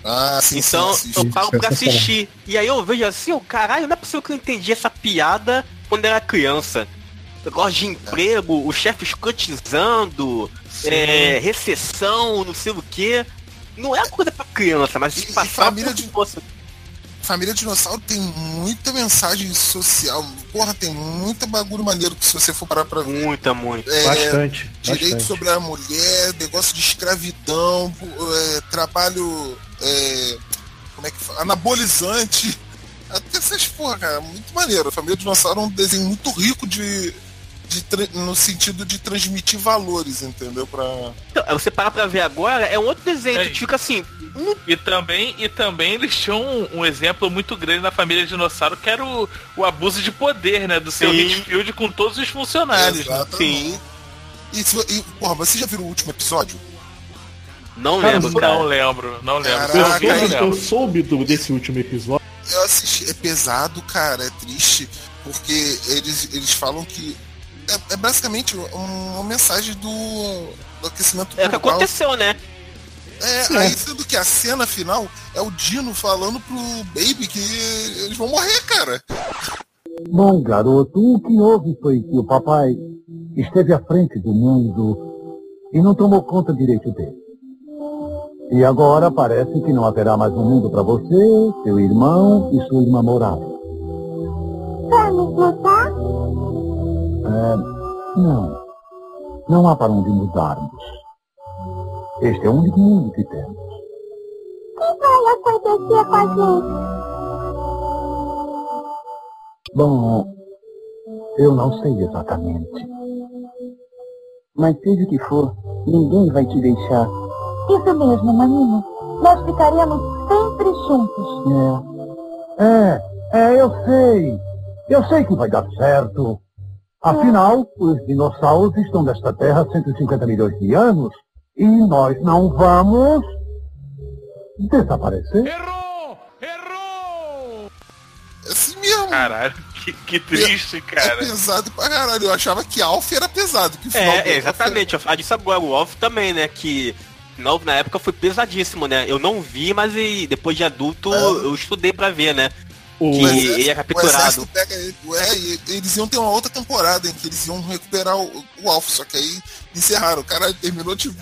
Ah, sim, então sim, sim. eu pago pra assistir. E aí eu vejo assim, o caralho, não é possível que eu entendi essa piada quando era criança. negócio de emprego, o chefe escrotizando, é, recessão, não sei o que. Não é coisa pra criança, mas E- e passar família de- fosse- Família Dinossauro tem muita mensagem social. Porra, tem muita bagulho maneiro que se você for parar pra ver. Muita, muito. É, Bastante. Direito bastante. sobre a mulher, negócio de escravidão, é, trabalho. é, como é que fala? Anabolizante. Até essas porra, cara, muito maneiro. A Família Dinossauro é um desenho muito rico de. De no sentido de transmitir valores, entendeu? Pra... Então, você parar pra ver agora, é um outro desenho. É. Fica assim, E também, e também eles tinham um, um exemplo muito grande na família Dinossauro, que era o, o abuso de poder, né? Do seu Sim. Hitfield com todos os funcionários. né? Exatamente. E, se- e, porra, você já viu o último episódio? não Cara, lembro, não cara. Não lembro, não lembro. Caraca, eu soube, eu soube do- desse último episódio. Eu assisti, é pesado, cara, é triste, porque eles, eles falam que é, é basicamente um- uma mensagem do, do aquecimento É o que global. aconteceu, né? É, aí sendo que a cena final é o Dino falando pro Baby que eles vão morrer, cara. Bom, garoto, o que houve foi que o papai esteve à frente do mundo e não tomou conta direito dele. E agora parece que não haverá mais um mundo para você, seu irmão e sua irmã morada. Vamos lutar? É, não. Não há para onde mudarmos. Este é o único mundo que temos. O que vai acontecer com a gente? Bom, eu não sei exatamente. Mas seja o que for, ninguém vai te deixar. Isso mesmo, menino. Nós ficaremos sempre juntos. É, é, é, eu sei. Eu sei que vai dar certo. Afinal, os dinossauros estão nesta Terra há 150 milhões de anos e nós não vamos desaparecer. É assim mesmo. Caralho, que, que triste, É cara. pesado pra caralho. Eu achava que Alf era pesado. Que o final do É, Alf exatamente. Eu falo disso agora. O Wolf também, né? Que na, na época foi pesadíssimo, né? Eu não vi, mas e, depois de adulto É. eu estudei pra ver, né? O, Que O exército- ele é O capturado. exército pega ele. É, eles iam ter uma outra temporada em que eles iam recuperar o, o Alf, só que aí encerraram. O cara terminou, tipo,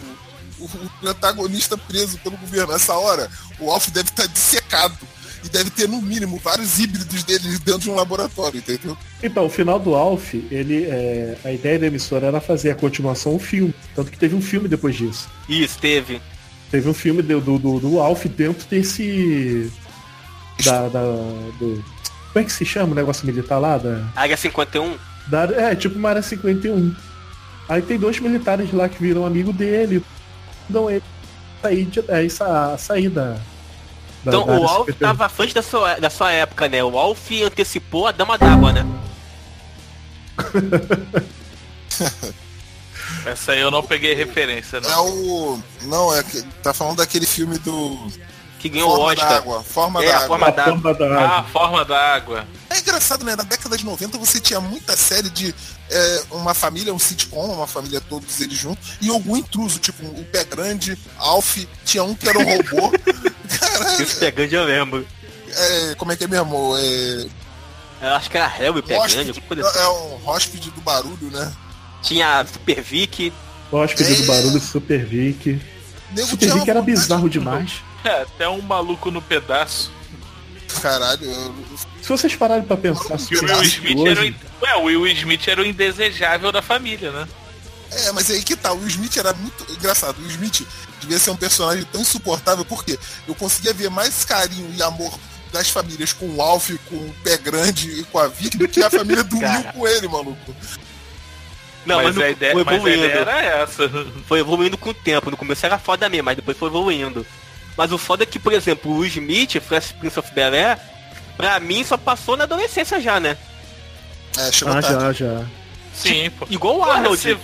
o, o antagonista preso pelo governo. Nessa hora, o Alf deve estar dissecado. E deve ter, no mínimo, vários híbridos dele dentro de um laboratório, entendeu? Então, o final do Alf, ele, é, a ideia da emissora era fazer a continuação um filme. Tanto que teve um filme depois disso. Isso, teve. Teve um filme do, do, do, do Alf dentro desse. Da, da- do, como é que se chama o negócio militar lá? Da, Área 51. da, é, tipo uma área 51. Aí tem dois militares lá que viram amigo dele. Dão ele sair, de, é, sa, sair da. da- Então da o Alf 51. tava à frente da sua, da sua época, né? O Alf antecipou a Dama d'Água, né? Essa aí eu não peguei referência, É não. o. Não, é que. Tá falando daquele filme do. Que ganhou o Forma Oscar. d'água. Forma É, a d'água. forma A d'água. forma da Ah, água. forma da água. É engraçado, né? Na década de 90 você tinha muita série de é, uma família, um sitcom, uma família todos eles juntos, e algum intruso, tipo o Pé Grande, Alf, tinha um que era um robô. Caralho, Isso pegando eu lembro. é, como é que é mesmo? É, Eu acho que era Harry pegando, hóspede, alguma coisa assim. é um hóspede do barulho, né? Tinha a Super Vic. Hóspede do É. barulho Super Vic. Nego Super Vic era bizarro demais. É, até um maluco no pedaço. Caralho, eu- Se vocês pararem pra pensar Que o Will Smith era o, hoje, in- Ué, o Will Smith era o indesejável da família, né? É, mas aí que tá, o Will Smith era muito engraçado. O Will Smith devia ser um personagem tão insuportável, porque eu conseguia ver mais carinho e amor das famílias com o Alf, com o Pé Grande e com a Vic do que a família do Will com ele, maluco. Não, mas, mas, a ideia, foi mas a evoluindo. ideia era essa. Foi evoluindo com o tempo. No começo era foda mesmo, mas depois foi evoluindo. Mas o foda é que, por exemplo, o Smith, Fresh Prince of Bel-Air, pra mim só passou na adolescência já, né? É, chegou Ah, tarde. já, já. Sim, pô. Igual o Arnold. se-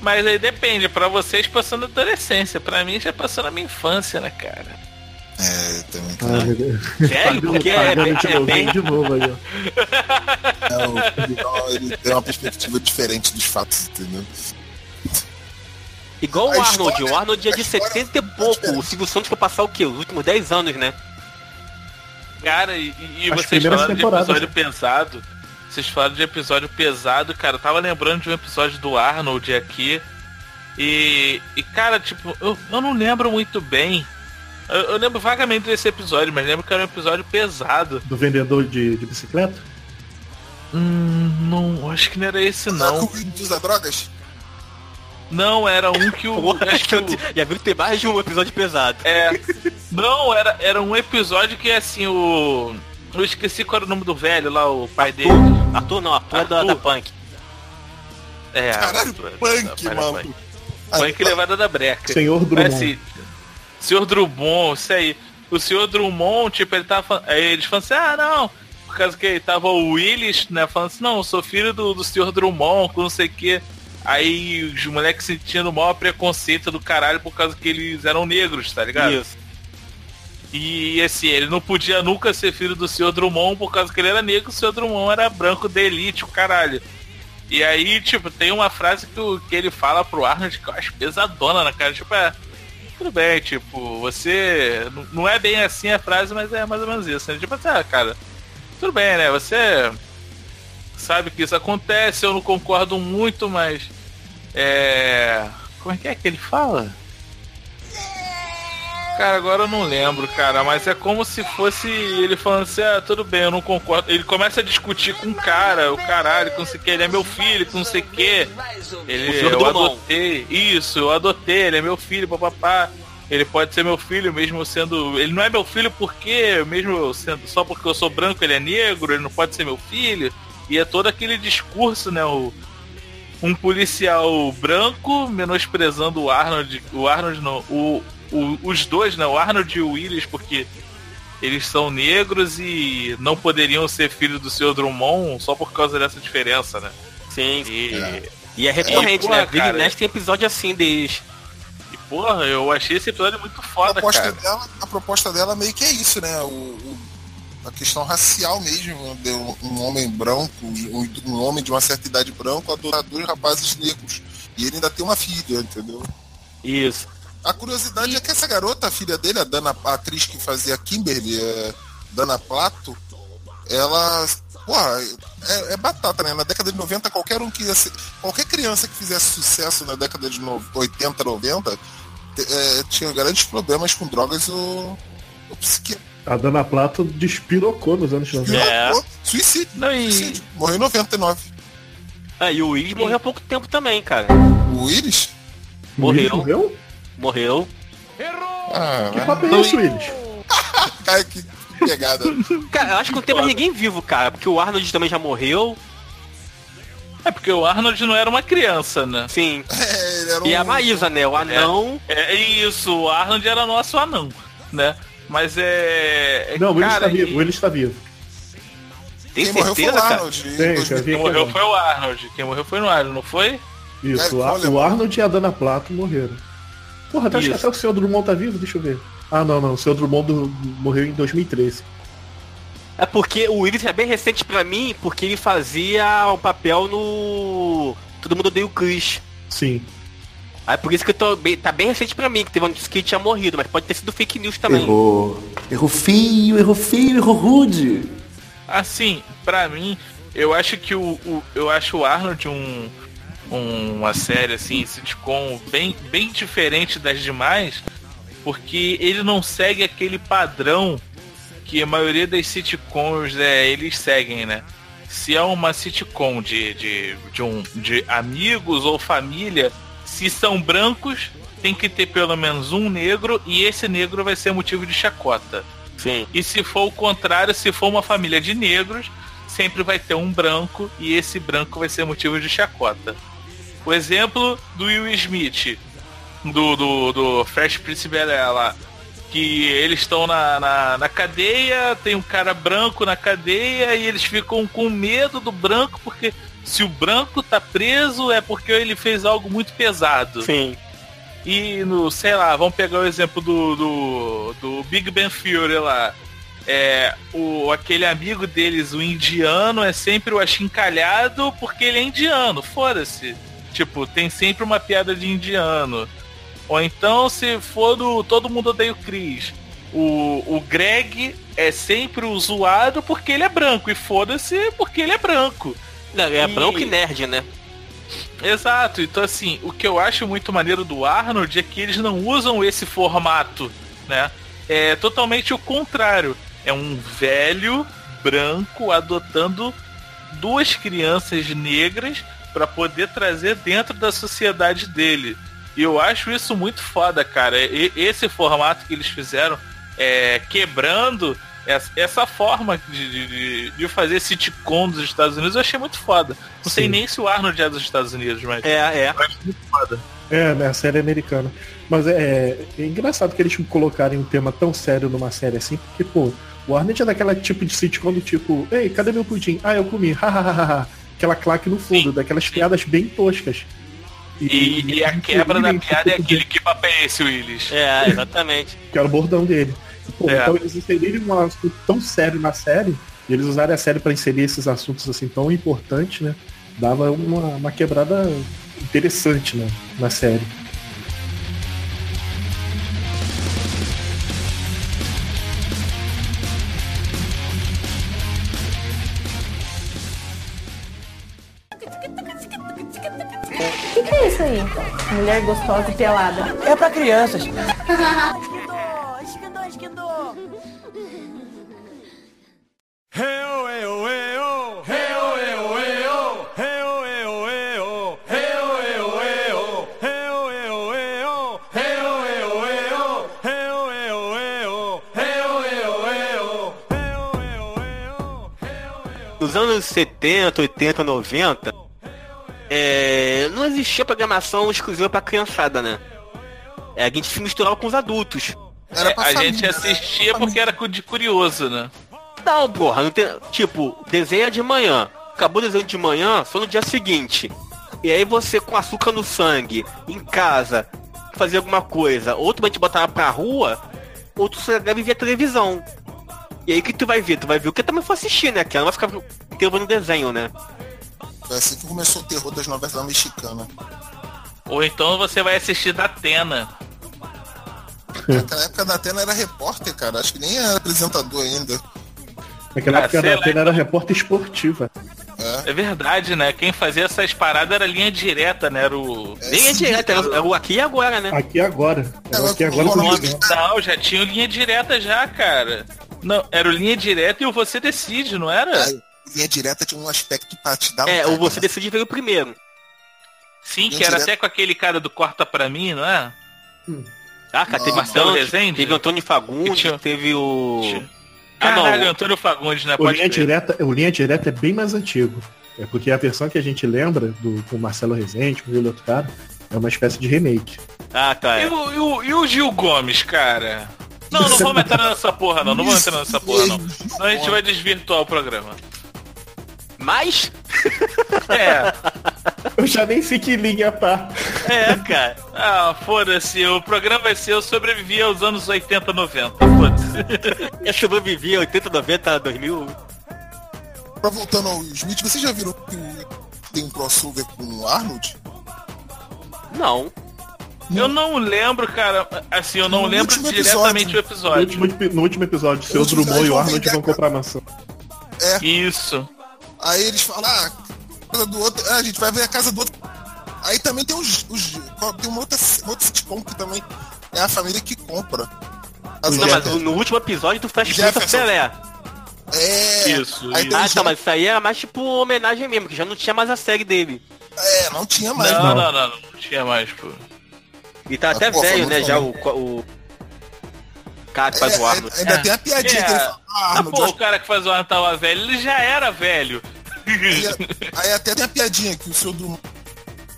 mas aí depende, pra vocês passou na adolescência, pra mim já passou na minha infância, né, cara? É, também. Ah. Sério? Porque é, bem- de é novo, bem... de novo aí, ó. É, o Vidal, ele tem uma perspectiva diferente dos fatos, entendeu? Igual A o Arnold. história- O Arnold é de história 70 e faz pouco. O Silvio Santos foi passar o quê? Os últimos 10 anos, né? Cara, e, e vocês falaram de episódio pesado. Vocês falaram de episódio pesado, cara. Eu tava lembrando de um episódio do Arnold aqui. E, e cara, tipo, eu, eu não lembro muito bem. Eu, eu lembro vagamente desse episódio, mas lembro que era um episódio pesado. Do vendedor de, de bicicleta? Hum, não, acho que não era esse não. Usa drogas? Não, era um que o. Porra, acho que o Já viu que tem mais de um episódio pesado. é. Não, era, era um episódio que assim, o. Eu esqueci qual era o nome do velho lá, o pai dele. Arthur não, Arthur é da, Arthur. da Punk. É, Caralho, Arthur, punk, da- mano. Punk. Punk levada da breca. Senhor Mas, Drummond. assim, senhor Drummond, isso aí. O senhor Drummond, tipo, ele tava falando. Aí eles falam assim, ah não. Por causa que tava o Willis, né, falando assim, não, eu sou filho do, do senhor Drummond, com não sei o quê. Aí os moleques sentindo o maior preconceito do caralho por causa que eles eram negros, tá ligado? Isso. E assim, ele não podia nunca ser filho do senhor Drummond por causa que ele era negro, o senhor Drummond era branco da elite, o caralho. E aí, tipo, tem uma frase que, o- que ele fala pro Arnold que eu acho pesadona na cara, tipo, é. Tudo bem, tipo, você. Não é bem assim a frase, mas é mais ou menos isso. Né? Tipo assim, ah, cara, tudo bem, né? Você sabe que isso acontece, eu não concordo muito, mas. É. Como é que é que ele fala? Cara, agora eu não lembro, cara, mas é como se fosse ele falando assim, ah, tudo bem, eu não concordo. Ele começa a discutir com o cara, o caralho, que não sei o que, ele é meu filho, que não sei o que. Ele, eu adotei, isso, eu adotei, ele é meu filho, papapá. Ele pode ser meu filho mesmo sendo. Ele não é meu filho porque, mesmo sendo. Só porque eu sou branco, ele é negro, ele não pode ser meu filho. E é todo aquele discurso, né? O, um policial branco menosprezando o Arnold. O Arnold não. O, o- os dois, né? O Arnold e o Willis, porque eles são negros e não poderiam ser filhos do seu Drummond só por causa dessa diferença, né? Sim. E, E é recorrente, É, porra, né? E cara, mexe tem episódio assim deles. e, porra, eu achei esse episódio muito A foda, proposta, cara. dela, a proposta dela meio que é isso, né? O, o- a questão racial mesmo, de um, homem branco, um, um homem de uma certa idade branco, adorar dois rapazes negros. E ele ainda tem uma filha, entendeu? Isso. A curiosidade é que essa garota, a filha dele, a Dana, a atriz que fazia Kimberly, é, Dana Plato, ela. Porra, é, é batata, né? Na década de 90, qualquer um que ser- Qualquer criança que fizesse sucesso na década de no- 80, 90, te- é, tinha grandes problemas com drogas ou, ou psiqui- A Dana Plato despirocou nos anos 90. É. Suicídio. Não, e- Suicídio. Morreu em 99. Ah, e o Willis morreu há pouco tempo também, cara. O Willis? Morreu. Morreu? Morreu. Ah, Que papo é esse, Willis? Cara, que pegada. Cara, eu acho que não tem mais ninguém vivo, cara. Porque o Arnold também já morreu. É porque o Arnold não era uma criança, né? Sim. É, ele era E a um- Maísa, né? O anão. É isso, o Arnold era nosso anão, né? Mas é. é- Não, o Willis cara, tá vivo. e- O Willis tá vivo. Tem Quem morreu foi certeza, o cara? Arnold. em Tem, já 2000. vi Quem morreu foi o Arnold. Quem morreu foi o Arnold, não foi? Isso, É, o, Arnold e a Dana Plato morreram. Porra, até, acho que até o Sr. Drummond tá vivo, deixa eu ver. Ah, não, não, o Sr. Drummond do- morreu em 2013. É porque o Willis é bem recente pra mim, porque ele fazia o papel no. Todo mundo odeia o Chris. Sim. Aí por isso que eu tô bem, tá bem recente pra mim, que teve um que ele tinha morrido, mas pode ter sido fake news também. Errou. Errou feio, errou feio, errou rude. Assim, pra mim, eu acho que o, o- eu acho o Arnold um, um- uma série assim, sitcom bem, bem diferente das demais, porque ele não segue aquele padrão que a maioria das sitcoms é, eles seguem, né? Se é uma sitcom de, de, de, um, de amigos ou família, se são brancos, tem que ter pelo menos um negro e esse negro vai ser motivo de chacota. Sim. E se for o contrário, se for uma família de negros, sempre vai ter um branco e esse branco vai ser motivo de chacota. O exemplo do Will Smith, do, do, do Fresh Prince Bel-Air lá, que eles estão na, na, na cadeia, tem um cara branco na cadeia e eles ficam com medo do branco porque se o branco tá preso é porque ele fez algo muito pesado. Sim. E no, sei lá, vamos pegar o exemplo do, do, do Big Ben Theory lá. É, o, aquele amigo deles, o indiano, é sempre o achincalhado porque ele é indiano, foda-se. Tipo, tem sempre uma piada de indiano. Ou então, se for do Todo Mundo Odeia o Chris, O, o Greg é sempre o zoado porque ele é branco. E foda-se porque ele é branco. Não, é E- branco e nerd, né? Exato, então assim, o que eu acho muito maneiro do Arnold é que eles não usam esse formato, né? É totalmente o contrário. É um velho branco adotando duas crianças negras para poder trazer dentro da sociedade dele. E eu acho isso muito foda, cara. E- esse formato que eles fizeram, é, quebrando essa, essa forma de, de- de, fazer sitcom dos Estados Unidos, eu achei muito foda. Não sei Sim. nem se o Arnold é dos Estados Unidos, mas. É, é. Eu acho muito foda. É, né? A série americana. Mas é, é engraçado que eles colocarem um tema tão sério numa série assim, porque, pô, o Arnold é daquela tipo de sitcom do tipo, ei, cadê meu pudim? Ah, eu comi, hahaha. Aquela claque no fundo, daquelas piadas bem toscas. E, e a quebra da piada é aquele que papo é esse, Willis. É, exatamente. que era o bordão dele. Pô, É. Então eles inserirem um assunto tão sério na série, e eles usarem a série pra inserir esses assuntos assim tão importantes, né? Dava uma, uma quebrada interessante né, na série. O que, que é isso aí? Mulher gostosa e pelada. É pra crianças. Nos anos 70, 80, 90, é, não existia programação exclusiva pra criançada, né? É, a gente se misturava com os adultos. É, a gente assistia porque era de curioso, né? Não, porra, não tem. Tipo, desenha de manhã. Acabou o desenho de manhã, só no dia seguinte. E aí você com açúcar no sangue, em casa, fazer alguma coisa. Ou tu vai te botar pra rua, ou tu só deve ver televisão. E aí o que tu vai ver? Tu vai ver o que também for assistir, né? Que ela não vai ficar inteiro no desenho, né? Foi assim que começou o terror das novelas mexicanas. Ou então você vai assistir da Atena. Naquela época da Atena era repórter, cara. Acho que nem era apresentador ainda. Naquela Ah, época da Atena era repórter esportiva. É verdade, né? Quem fazia essas paradas era linha direta, né? Era o. É direto, é o aqui e agora, né? Aqui e agora. Era aqui e agora o nome- Não, já tinha o linha direta já, cara. Não, era o linha direta e o você decide, não era? Linha direta tinha um aspecto pra te dar um É, cara, o você né? decide veio primeiro. Sim, que Linha era direta. até com aquele cara do Corta Pra Mim, não é? Ah, cara, teve Marcelo Rezende? teve Antônio Fagundes, Tinha- teve o. Tinha- Ah, não. Caralho, Antônio Fagundes, né? O Pode linha, crer. direta, o linha direta é bem mais antigo. É porque a versão que a gente lembra do com o Marcelo Rezende, com aquele outro cara, é uma espécie de remake. Ah, tá. E É. o, e o- e o Gil Gomes, cara? Não, não vamos entrar nessa porra, não. Não vamos entrar nessa porra, não. Senão a gente vai desvirtuar o programa. Mas. É, Eu já nem sei que linha tá. É, cara. ah, foda-se. O programa vai ser Eu Sobrevivi aos anos 80, 90. Eu sobrevivi 80, 90, 2000. Pra voltando ao Smith, vocês já viram que o- tem um crossover com o Arnold? Não. Eu não lembro, cara. Assim, eu não No lembro último diretamente o No episódio. último, epi- no último episódio, seu último Drummond e o episódio, Arnold vão comprar a mansão. Isso. Aí eles falam, ah, casa do outro, ah, a gente vai ver a casa do outro. Aí também tem os. os tem uma outra, outra sitcom que também é a família que compra. As Não, mas no último episódio tu faz Jefferson. Pelé. É. Isso, Aí isso. Ah, tá, mas isso aí era mais tipo homenagem mesmo, que já não tinha mais a série dele. É, não tinha mais. Não, não. não, não, não. Não tinha mais, pô. E tá Ah, até pô, velho, né? Já o, bom. o. cara que É, faz o é, Arnold. ainda É. tem a piadinha É. que ele fala, ah, Ah, pô, o cara que faz o Arnold tava velho, ele já era velho. Aí, aí até tem a piadinha que o seu Drummond.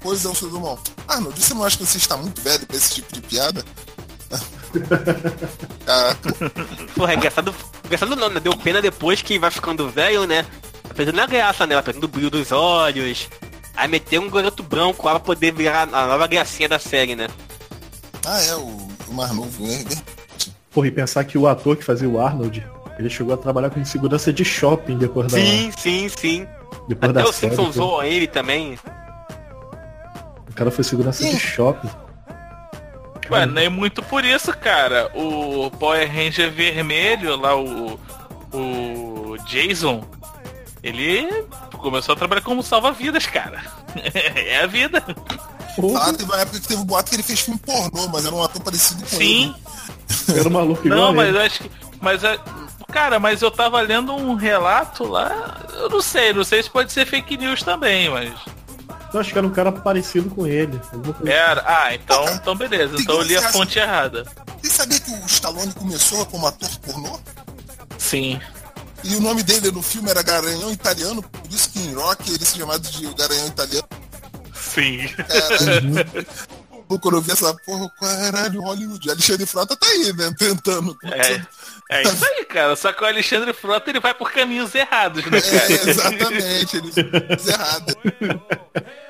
Pois é, o seu Drummond. Arnold, você não acha que você está muito velho pra esse tipo de piada? Ah, Porra, é engraçado. Engraçado não, né? Deu pena depois que vai ficando velho, né? Tá perdendo a graça, né? Perdendo o brilho dos olhos. Aí meteu um garoto branco lá pra poder virar a nova gracinha da série, né? ah, é, o, o mais novo, né? Porra, e pensar que o ator que fazia o Arnold, ele chegou a trabalhar com segurança de shopping depois da. Sim, sim, sim. Depois Até da o série. Simpsons zoa ele também. O cara foi segurança de shopping. Ué, nem muito por isso, cara. O Power Ranger vermelho, lá o. O Jason, ele começou a trabalhar como salva-vidas, cara. é a vida. Ah, teve uma época que teve um boato que ele fez filme pornô, mas era um ator parecido com Sim. ele. Era um maluco igual Não, a mas ele. eu acho que. Mas é. Cara, mas eu tava lendo um relato lá. Eu não sei, não sei se pode ser fake news também, mas. Eu acho que era um cara parecido com ele. Coisa Era. Ah, então, então beleza. Então eu li a fonte errada. Você sabia que o Stallone começou como ator pornô? Sim. E o nome dele no filme era Garanhão Italiano, por isso que em Rock ele se chamava de Garanhão Italiano. Sim. Caralho. Quando eu vi essa porra, caralho, Hollywood. Alexandre Frota tá aí, né? Tentando. É, é isso aí, cara. Só que o Alexandre Frota ele vai por caminhos errados, né, cara? É, exatamente, ele errado.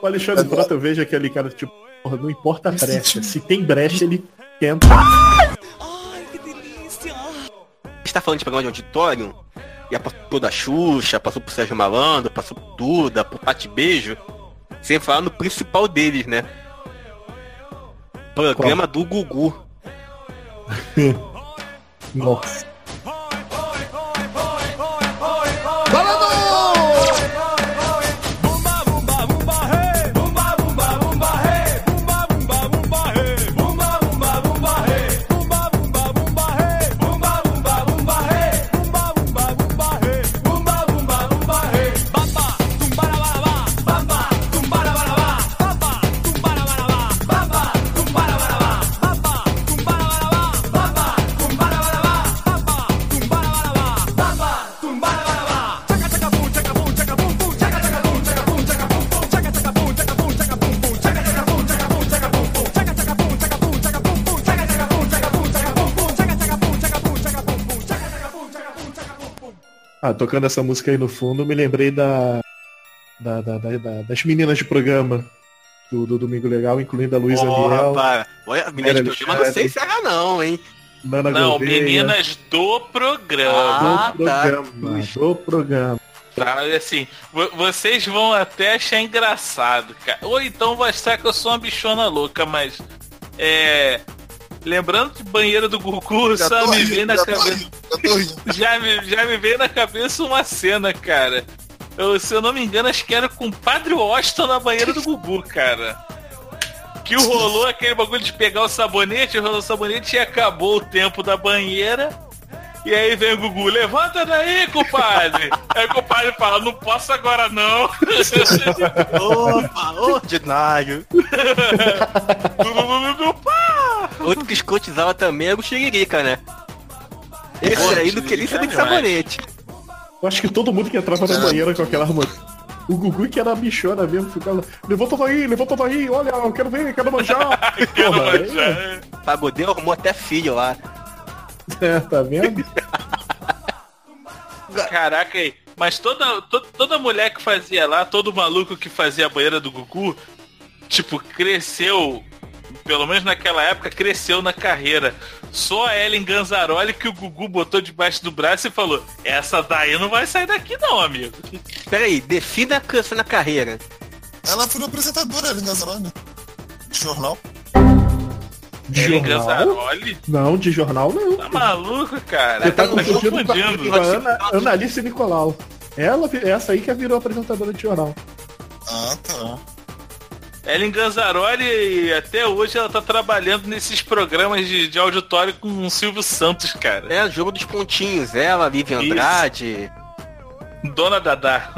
O Alexandre Frota, eu vejo aquele cara, tipo, porra, não importa a brecha. Se tem brecha, ele tenta. A gente tá falando de programa de auditório, já passou da Xuxa, passou por Sérgio Malandro, passou por Duda, por Pati Beijo, sem falar no principal deles, né? Programa do Gugu. Nossa. Ah, tocando essa música aí no fundo, me lembrei da, da- da- da- da- das meninas de programa do, do Domingo Legal, incluindo a Luísa Porra, Miel, para. Olha, menina de programa, não sei se era não, hein? Nana Não, Gouveia, meninas do programa. Ah, do tá. programa, do programa. Tá, assim, vo- vocês vão até achar engraçado, cara. Ou então vai achar que eu sou uma bichona louca, mas. É. Lembrando de banheira do Gugu, Já só me rindo, veio na já tô cabeça. rindo, já tô rindo. Já me, já me veio na cabeça uma cena, cara. Eu, se eu não me engano, acho que era com o Padre Washington na banheira do Gugu, cara. Que rolou aquele bagulho de pegar o sabonete, rolou o sabonete e acabou o tempo da banheira. E aí vem o Gugu, levanta daí, compadre. aí o compadre fala, não posso agora não. Opa, ordinário. Pá! Outro que escotizava também era o Xiririca, né? Esse aí não queria saber de sabonete. Eu acho que todo mundo que entrava na banheira com aquela armadura. O Gugu que era a bichona mesmo, ficava. Levanta daí, levanta daí, olha, eu quero ver, quero manjar. Porra, aí, Pagodeiro arrumou até filho lá. é, tá vendo? Caraca, aí. Mas toda, to- toda mulher que fazia lá, todo maluco que fazia a banheira do Gugu, tipo, cresceu, pelo menos naquela época, cresceu na carreira. Só a Ellen Ganzaroli que o Gugu botou debaixo do braço e falou, essa daí não vai sair daqui não, amigo. Peraí, defina a canção na carreira. Ela foi apresentadora, Ellen Gazzaroni. De jornal. De Ellen jornal? Ganzaroli? Não, de jornal não. Tá maluco, cara? Você tá Tá confundindo. com a Ana, Ana Alice Nicolau. Ela, essa aí que virou apresentadora de jornal. Ah, tá. Ellen Ganzaroli, até hoje, ela tá trabalhando nesses programas de, de auditório com o Silvio Santos, cara. É, jogo dos pontinhos. Ela, Vivian Isso. Andrade. Dona Dadá.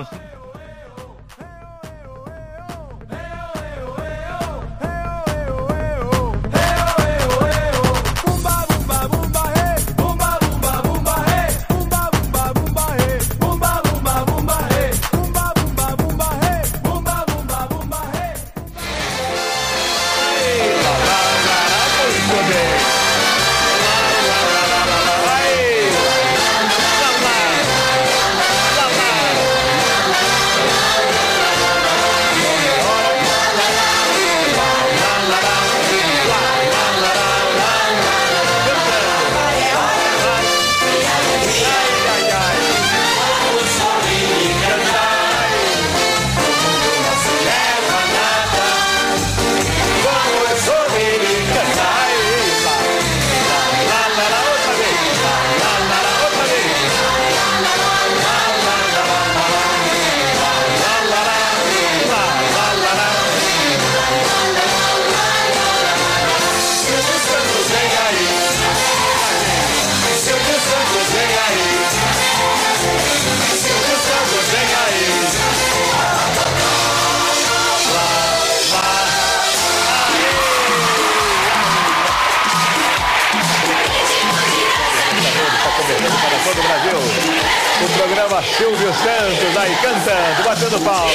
Santos aí cantando, batendo palmas.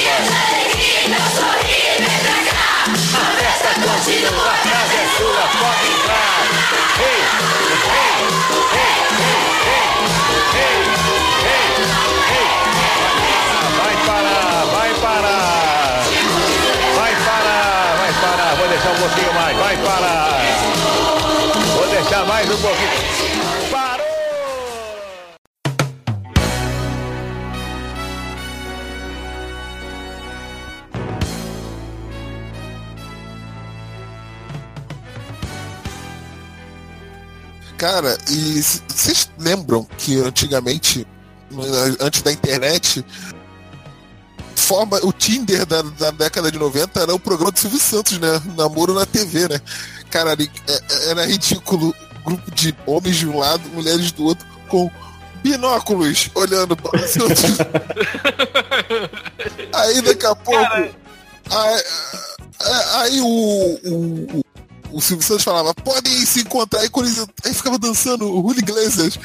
A festa continua, a casa é sua, pode entrar. Ei, ei, ei, ei, ei, ei, ei. Vai parar, vai parar. Vai parar, vai parar. Vou deixar um pouquinho mais, vai parar. Vou deixar mais um pouquinho. Cara, e vocês lembram que antigamente, no- antes da internet, forma, o Tinder da, da década de 90 era o programa do Silvio Santos, né? Namoro na TV, né? Cara, é- é- era ridículo. Grupo de homens de um lado, mulheres do outro, com binóculos olhando para o Santos. Aí daqui a pouco. Aí, aí o, o, o- o Silvio Santos falava, podem se encontrar. Aí, quando eles- aí ficava dançando o Julio Iglesias.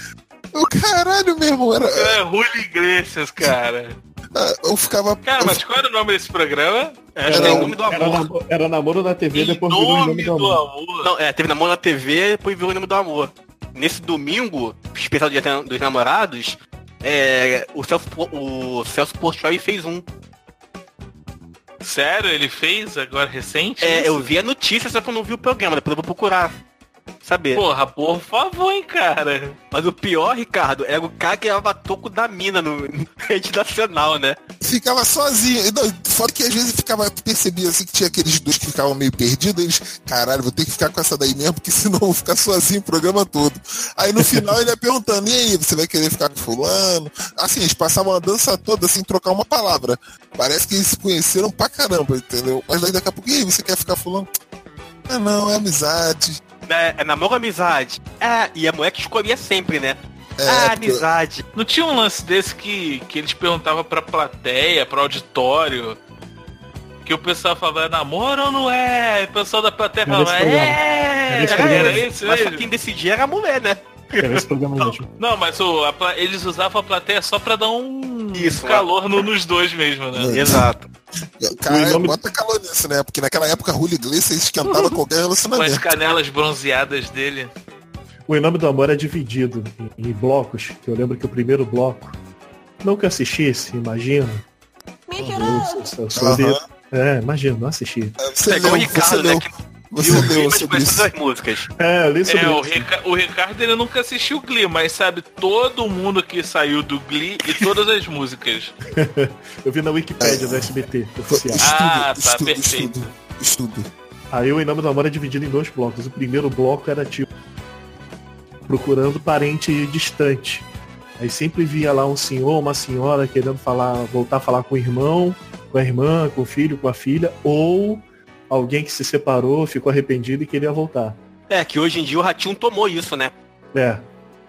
O caralho mesmo, era. É, Julio Iglesias, cara. Eu ficava. Cara, mas qual era o nome desse programa? Era, em nome do Era, amor. namo- era namoro na TV, depois virou em nome do amor. Não, é, teve namoro na TV, depois virou em nome do amor. Nesse domingo, especial Dia dos Namorados, é, o Celso, o Celso Portioli fez um. Sério, ele fez agora recente? É, eu vi a notícia, só que eu não vi o programa, depois eu vou procurar. Saber. Porra, por favor, hein, cara. Mas o pior, Ricardo, era o cara que levava toco da mina no no rede nacional, né? Ficava sozinho. E Não, fora que às vezes ficava, percebia assim que tinha aqueles dois que ficavam meio perdidos, eles, caralho, vou ter que ficar com essa daí mesmo, porque senão eu vou ficar sozinho o programa todo. Aí no final ele ia perguntando, e aí, você vai querer ficar com fulano? Assim, eles passavam a dança toda sem trocar uma palavra. Parece que eles se conheceram pra caramba, entendeu? Mas daí daqui a pouco, e aí, você quer ficar fulano? Ah não, é amizade. É, é namoro ou amizade? É, e a mulher que escolhia sempre, né? É, ah, amizade. Não tinha um lance desse que, que eles perguntavam pra plateia, pro auditório, que o pessoal falava, é namoro ou não é? E o pessoal da plateia falava, é! Era isso Mas só mesmo. quem decidia era a mulher, né? Era esse programa mesmo. Não, mas o, a eles usavam a plateia só pra dar um Isso, calor no- nos dois mesmo, né? Exato. Cara, O nome- bota calor nisso, né? Porque naquela época Julio Iglesias esquentava qualquer Com as relacionamento. canelas bronzeadas dele. O Em Nome do Amor é dividido em, em blocos, que eu lembro que o primeiro bloco, nunca assistisse, imagina. Eu sou- eu sou de- Aham. É, imagina, não assisti. Você É igual o leu, você Ricardo, né? leu, Que você viu o sobre isso. todas as músicas. É, eu li sobre É, o. Rica- o Ricardo ele nunca assistiu o Glee, mas sabe todo mundo que saiu do Glee e todas as músicas. Eu vi na Wikipédia do SBT, oficial. Estudo, Ah, tá, estudo, perfeito. estudo, estudo. Aí o Em Nome do Amor é dividido em dois blocos. O primeiro bloco era tipo procurando parente distante. Aí sempre via lá um senhor, uma senhora querendo falar, voltar a falar com o irmão, com a irmã, com o filho, com a filha, ou alguém que se separou, ficou arrependido e queria voltar. É, que hoje em dia o Ratinho tomou isso, né? É.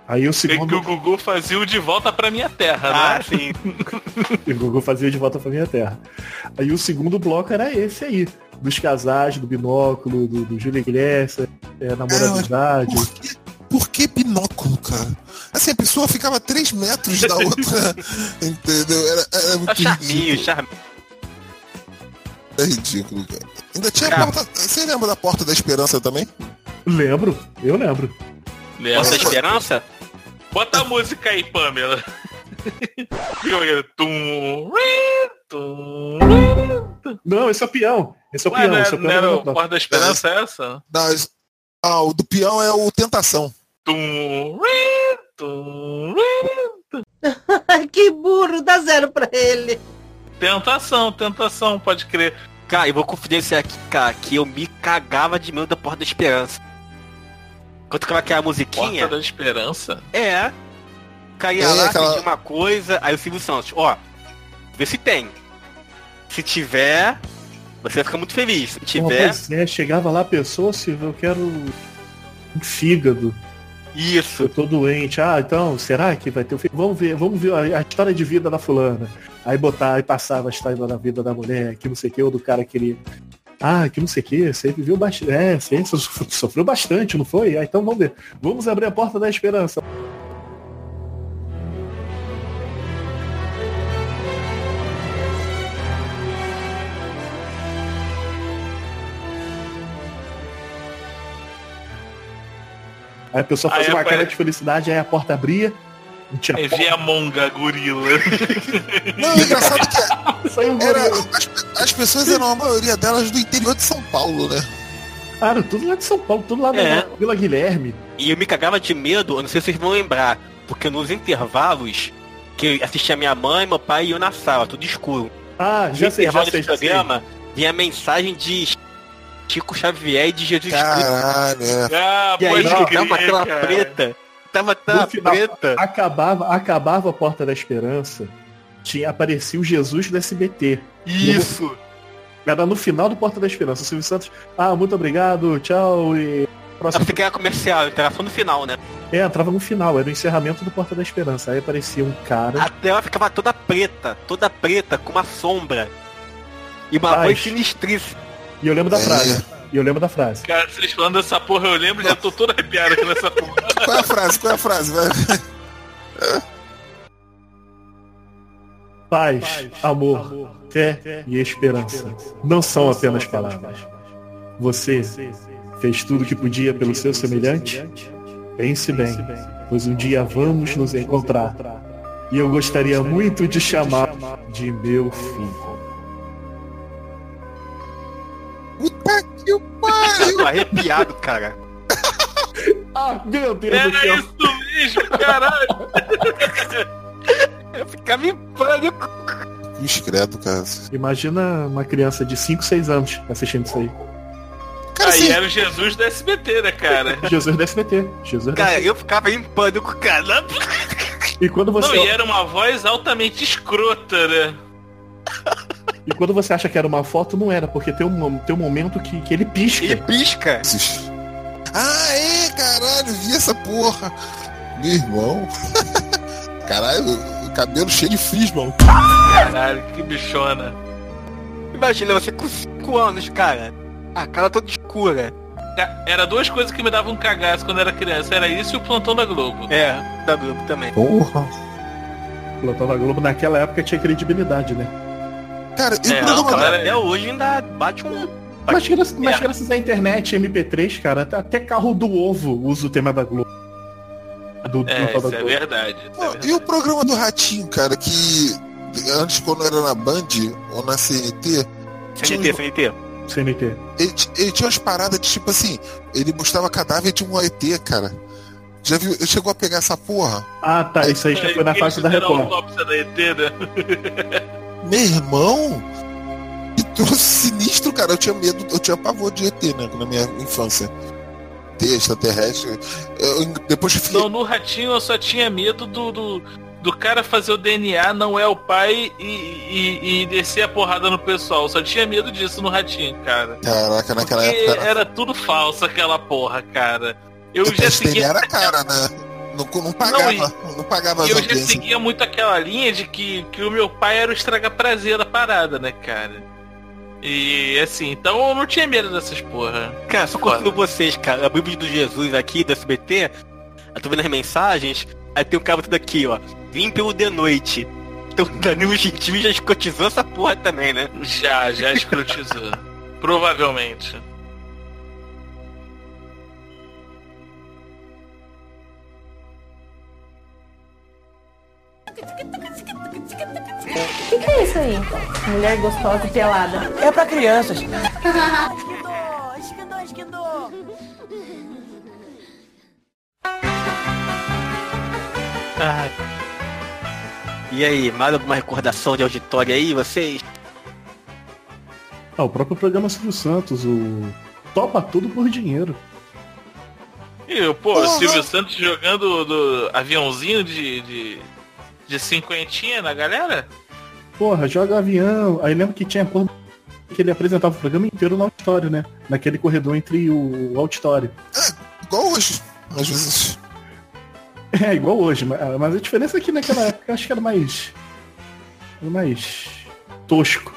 Aí o É que segundo, o Gugu fazia o de volta pra minha terra, Ah, né? sim. o Gugu fazia de volta pra minha terra. Aí o segundo bloco era esse aí, dos casais, do binóculo, do, do Júlio Iglesias, é, namorabilidade. Por que, por que binóculo, cara? Assim, a pessoa ficava a 3 metros da outra. entendeu? Era, era muito charminho, charminho. É ridículo, cara. Ainda tinha a Cara. porta. Você lembra da Porta da Esperança também? Lembro, eu lembro. Lembra? Nossa esperança? Bota a música aí, Pamela. Não, esse é o peão. Esse é o Ué, peão. não esse é era, o não peão era da o Europa. Porta da Esperança essa? Das... Ah, o do peão é o Tentação. Tum, tum, que burro, dá zero pra ele. Tentação, tentação, pode crer. Cara, eu vou confidenciar aqui, cara, que eu me cagava de medo da Porta da Esperança. Quando tocava aquela musiquinha, Porta da Esperança? é. Caía É, lá, aquela- pedia uma coisa, aí o Silvio Santos, ó, vê se tem. Se tiver, você vai ficar muito feliz. Se tiver, pois é, chegava lá a pessoa, se eu quero um fígado. Isso. Eu tô doente. Ah, então, será que vai ter o fígado? Vamos ver, vamos ver a, a história de vida da fulana. Aí botar, aí passava a história da vida da mulher, que não sei o que, ou do cara que ele. Ah, que não sei o que, você viveu bastante. É, você sof- sofreu bastante, não foi? Ah, então vamos ver. Vamos abrir a porta da esperança. Aí a pessoa Aí fazia uma cara de felicidade, aí a porta abria. Tinha Aí vê a monga gorila. Não, o engraçado é que era, as, as pessoas eram a maioria delas do interior de São Paulo, né? Cara, tudo lá de São Paulo, tudo lá É. da Vila Guilherme. E eu me cagava de medo, eu não sei se vocês vão lembrar, porque nos intervalos que eu assistia minha mãe, meu pai e eu na sala, tudo escuro. Ah, já no sei, já intervalo sei, já sei. programa, vinha a mensagem de Chico Xavier e de Jesus Cristo. Caralho, é. Ah, E aí pode tava aquela cara. preta. Tava tela No preta. acabava, acabava a Porta da Esperança, tinha, aparecia o Jesus do SBT. Isso. Era no final do Porta da Esperança. O Silvio Santos, ah, muito obrigado, tchau e... Eu Próximo... pensei que era comercial, interação no final, né? É, entrava no final, era o encerramento do Porta da Esperança. Aí aparecia um cara... A tela ficava toda preta, toda preta, com uma sombra. E uma Paz. voz sinistríssima. E eu lembro da É. frase. E eu lembro da frase. Cara, vocês falando dessa porra, eu lembro, já tô todo arrepiado aqui nessa porra. Qual é a frase? Qual é a frase? Vai. Paz, amor, fé e esperança não são apenas palavras. Você fez tudo o que podia pelo seu semelhante? Pense bem, pois um dia vamos nos encontrar. E eu gostaria muito de chamar de meu filho. Puta que pariu! Tô arrepiado, cara. Ah, meu Deus do Era céu. isso mesmo, caralho. Eu ficava em pânico. Discreto, cara. Imagina uma criança de 5, 6 anos assistindo isso aí. Cara, Aí assim, era o Jesus do SBT, né, cara? Jesus do SBT. Jesus do Cara, SBT. eu ficava em pânico, cara. E quando você, Não, e era uma voz altamente escrota, né? e quando você acha que era uma foto, não era, porque tem um, tem um momento que, que ele pisca. Ele pisca. Ah, é, caralho, vi essa porra. Meu irmão. Caralho, o cabelo cheio de frisbee. Caralho, que bichona. Imagina você com 5 anos, cara. A cara toda escura. Ca- Era duas coisas que me davam um cagaço quando era criança. Era isso e o plantão da Globo. É, da Globo também. Porra. Plantão da Globo naquela época tinha credibilidade, né? Cara, e É, o não, programa cara, Até hoje ainda bate um. Mas, graças, mas É. graças à internet, MP3, cara, até- carro do ovo usa o tema da Globo. Do É, isso é verdade. isso é Pô, verdade. e o programa do Ratinho, cara, que antes quando era na Band ou na CNT, CNT, CNT. CNT. ele, ele tinha umas paradas de tipo assim, ele mostrava cadáver de um ET, cara. Já viu? Ele chegou a pegar essa porra? Ah, tá, isso aí já foi na faixa da Record. da ET, né? Meu irmão? Que troço sinistro, cara. Eu tinha medo, eu tinha pavor de ET, né? Na minha infância. ET, extraterrestre. Eu, depois eu fiquei. Não, no ratinho eu só tinha medo do, do, do cara fazer o DNA, não é o pai, e, e, e descer a porrada no pessoal. Eu só tinha medo disso no ratinho, cara. Caraca, naquela Porque época. era tudo falso aquela porra, cara. Eu já seguia. era cara, né? Não, não pagava. Não, pagava as Eu já audiências. seguia muito aquela linha de que, que o meu pai era o estraga-prazer da parada, né, cara? E assim, então eu não tinha medo dessas porra. Cara, só confio vocês, cara. A Bíblia do Jesus aqui, do SBT, eu tô vendo as mensagens, aí tem um cara tudo aqui, ó. Vim pelo de noite. Então o Danilo Gentili já escotizou essa porra também, né? Já, já escrotizou. Provavelmente. O que, que é isso aí? Mulher gostosa e pelada. É pra crianças. Ai. E aí, mais alguma recordação de auditório aí, vocês? Ah, o próprio programa Silvio Santos, o Topa Tudo por Dinheiro. E, pô, Porra. Silvio Santos jogando do aviãozinho de, de, de cinquentinha na galera? Porra, joga avião. Aí lembro que tinha porra que ele apresentava o programa inteiro no auditório, né? Naquele corredor entre o auditório. Igual hoje. Às vezes. É, igual hoje, mas a diferença é que naquela época eu acho que era mais. Era mais tosco.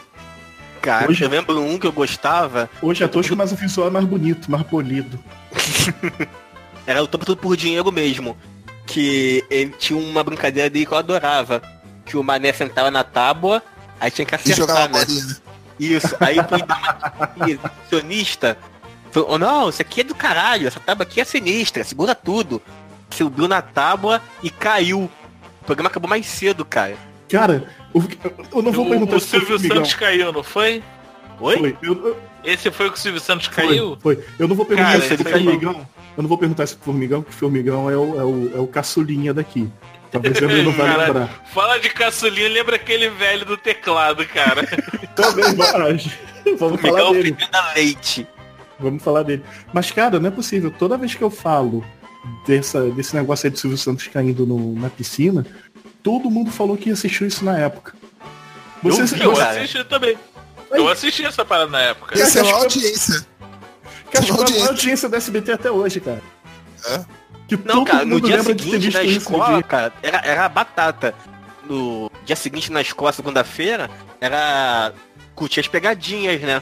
Cara, Hoje- eu lembro um que eu gostava, Hoje é tosco, mas o visual é mais bonito, mais polido. era o Topo Tudo por Dinheiro mesmo. Que ele tinha uma brincadeira dele que eu adorava. Que o mané sentava na tábua, aí tinha que E jogava acertar, né? bolinha. Isso, aí ele dar uma de exibicionista, Falou, "Oh, não, isso aqui é do caralho, essa tábua aqui é sinistra, segura tudo. Subiu na tábua e caiu. O programa acabou mais cedo, cara. Cara, eu, eu não vou O, perguntar o foi Silvio. Santos caiu, não foi? Oi? Foi. Eu, eu- Esse foi o que o Silvio Santos foi, caiu? foi. Eu não vou perguntar Cara, se ele foi caiu. formigão. Eu não vou perguntar se foi formigão, porque formigão é o, é o, é o caçulinha daqui. Talvez ele não vai lembrar. Fala de caçulinha, lembra aquele velho do teclado, cara. Também vai. Vamos falar Formigão dele. fedendo leite. Vamos falar dele. Mas, cara, não é possível. Toda vez que eu falo dessa, desse negócio aí do Silvio Santos caindo no- na piscina, todo mundo falou que assistiu isso na época. Você, eu você- assisti também. Eu assisti essa parada na época. Essa é uma que- audiência. Cara, acho que foi a audiência. maior audiência do SBT até hoje, cara. É? Que Não, cara, no dia seguinte na escola, dia. cara, era, era batata. No dia seguinte na escola, segunda-feira, era curtir as pegadinhas, né?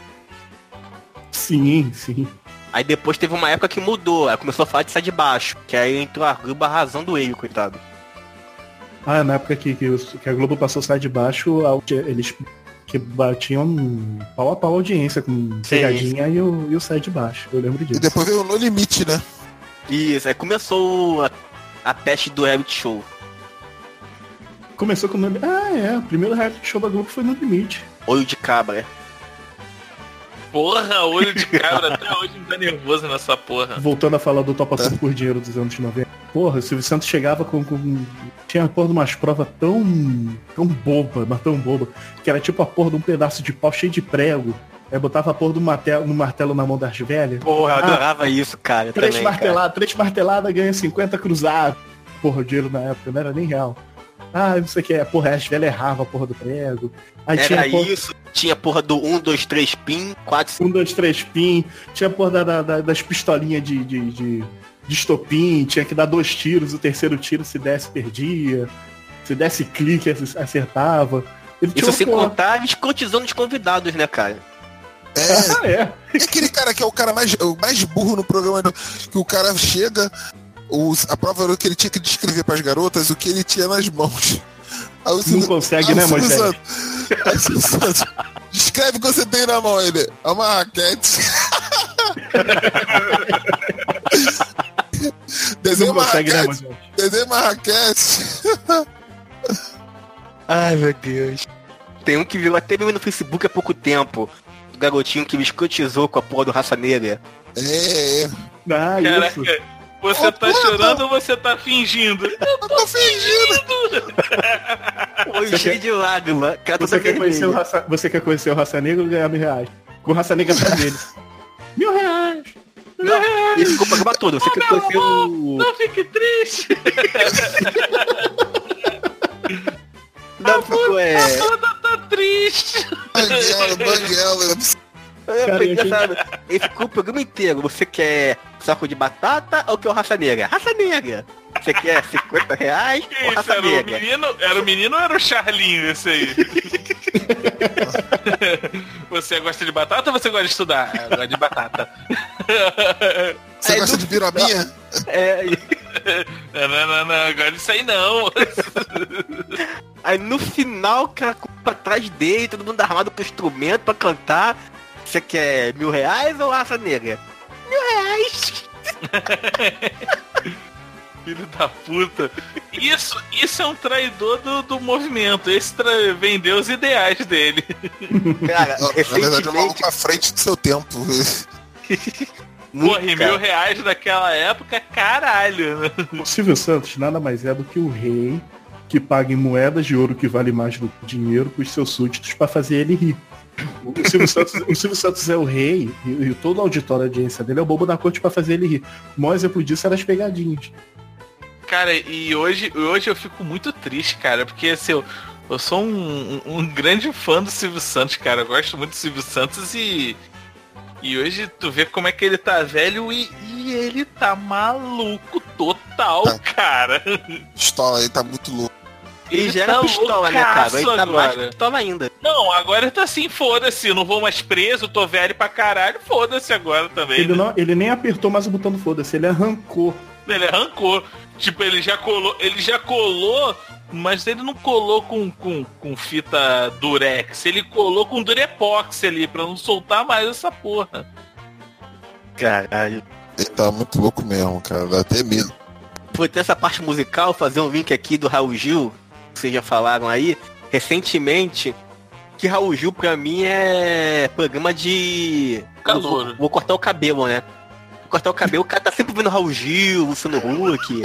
Sim, sim. Aí depois teve uma época que mudou, aí começou a falar de sai de baixo, que aí entrou a Gruba arrasando ele, coitado. Ah, na época que, que, que a Globo passou sai de baixo, a eles que batiam pau a pau a audiência com pegadinha e o, e o sai de baixo. Eu lembro E disso. depois veio o No Limite, né? Isso, aí começou a, a peste do reality show. Começou com o nome. Ah, é. O primeiro reality show da Globo foi no limite. Olho de cabra. Porra, olho de cabra, até hoje me dá nervoso nessa porra. Voltando a falar do Topa Tudo por Dinheiro dos anos 90. Porra, o Silvio Santos chegava com. com- tinha a porra de umas provas tão. tão boba, mas tão boba. Que era tipo a porra de um pedaço de pau cheio de prego. Aí botava a porra do martelo, no martelo na mão das velhas. Porra, eu Ah, adorava isso, cara. Três também, cara. marteladas, três marteladas ganha 50 cruzados. Porra, o dinheiro na época não era nem real. Ah, não sei o que. Porra, as velhas erravam a porra do prego. Aí tinha Era a porra, isso, tinha porra do 1, 2, 3 pin, 4, um, dois, três pin. Tinha a porra da- da- da- das pistolinhas de, de, de, de estopim. Tinha que dar dois tiros. O terceiro tiro, se desse, perdia. Se desse clique, ac- acertava. Ele tinha Isso sem porra- contar escrotizando os convidados, né, cara? É. Ah, é. E aquele cara que é o cara mais, o mais burro no programa, que o cara chega, os, a prova era que ele tinha que descrever pras garotas o que ele tinha nas mãos. Não Silvio- consegue, né, Moisés? Descreve o que você tem na mão, ele. É uma raquete. Desenha Não uma consegue, né, raquete. Moisés? Desenha uma raquete. Ai, meu Deus. Tem um que viu até mesmo no Facebook há pouco tempo. O garotinho que me escrotizou com a porra do raça negra. É, é. Ah, isso. Você Ô, tá chorando ou você tá fingindo? Eu tô fingindo. Foi cheio de lágrima. Cara, toda Você quer, conhecer o raça, você quer conhecer o Raça Negra ou ganhar mil reais? Com o Raça Negra pra dele. mil reais! Não, ele ficou o programa todo. Você quer conhecer o... Não fique triste. Não, é... Toda tá triste. Banguela, banguela. Cara, eu achei-. Ele ficou o programa inteiro. Você quer saco de batata ou quer o raça negra? Raça negra. Você quer 50 reais Que ou raça era o negra? menino? Era o menino ou era o Charlinho esse aí? você gosta de batata ou você gosta de estudar? Eu gosto de batata. Você Aí gosta no- de biraminha? É, Não, não, não, não, agora isso aí não. aí no final, cara, pra trás dele, todo mundo armado com instrumento pra cantar. Você quer mil reais ou raça negra? Mil reais! Filho da puta. Isso, isso é um traidor do, do movimento. Esse tra... vendeu os ideais dele. Cara, Na verdade, é um recentemente... maluco à frente do seu tempo. Porra, mil reais naquela época, caralho. né? O Silvio Santos nada mais é do que o rei que paga em moedas de ouro que vale mais do que dinheiro pros seus súditos pra fazer ele rir. O Silvio Santos, o Silvio Santos é o rei e, e todo o auditório, a audiência dele é o bobo da corte pra fazer ele rir. O maior exemplo disso era as pegadinhas. Cara, e hoje, hoje eu fico muito triste, cara, porque assim, eu, eu sou um, um- um grande fã do Silvio Santos, cara. Eu gosto muito do Silvio Santos e. E hoje tu vê como é que ele tá velho e, e ele tá maluco total, Tá. cara. Pistola aí, tá muito louco. Ele já era tá pistola, né, cara? Ele tá mais agora. pistola ainda. Não, agora ele tá assim, foda-se, não vou mais preso, tô velho pra caralho, foda-se agora também. Ele, né? não, ele nem apertou mais o botão do foda-se, ele arrancou. Ele arrancou. Tipo, ele já colou, ele já colou, mas ele não colou com, com, com fita durex, ele colou com durepox ali, pra não soltar mais essa porra. Caralho. Ele tá muito louco mesmo, cara. Dá até medo. Por ter essa parte musical, fazer um link aqui do Raul Gil, vocês já falaram aí, recentemente, que Raul Gil pra mim é programa de. Calouro. Vou, vou cortar o cabelo, né? Vou cortar o cabelo, o cara tá sempre vendo Raul Gil, Luciano Huck.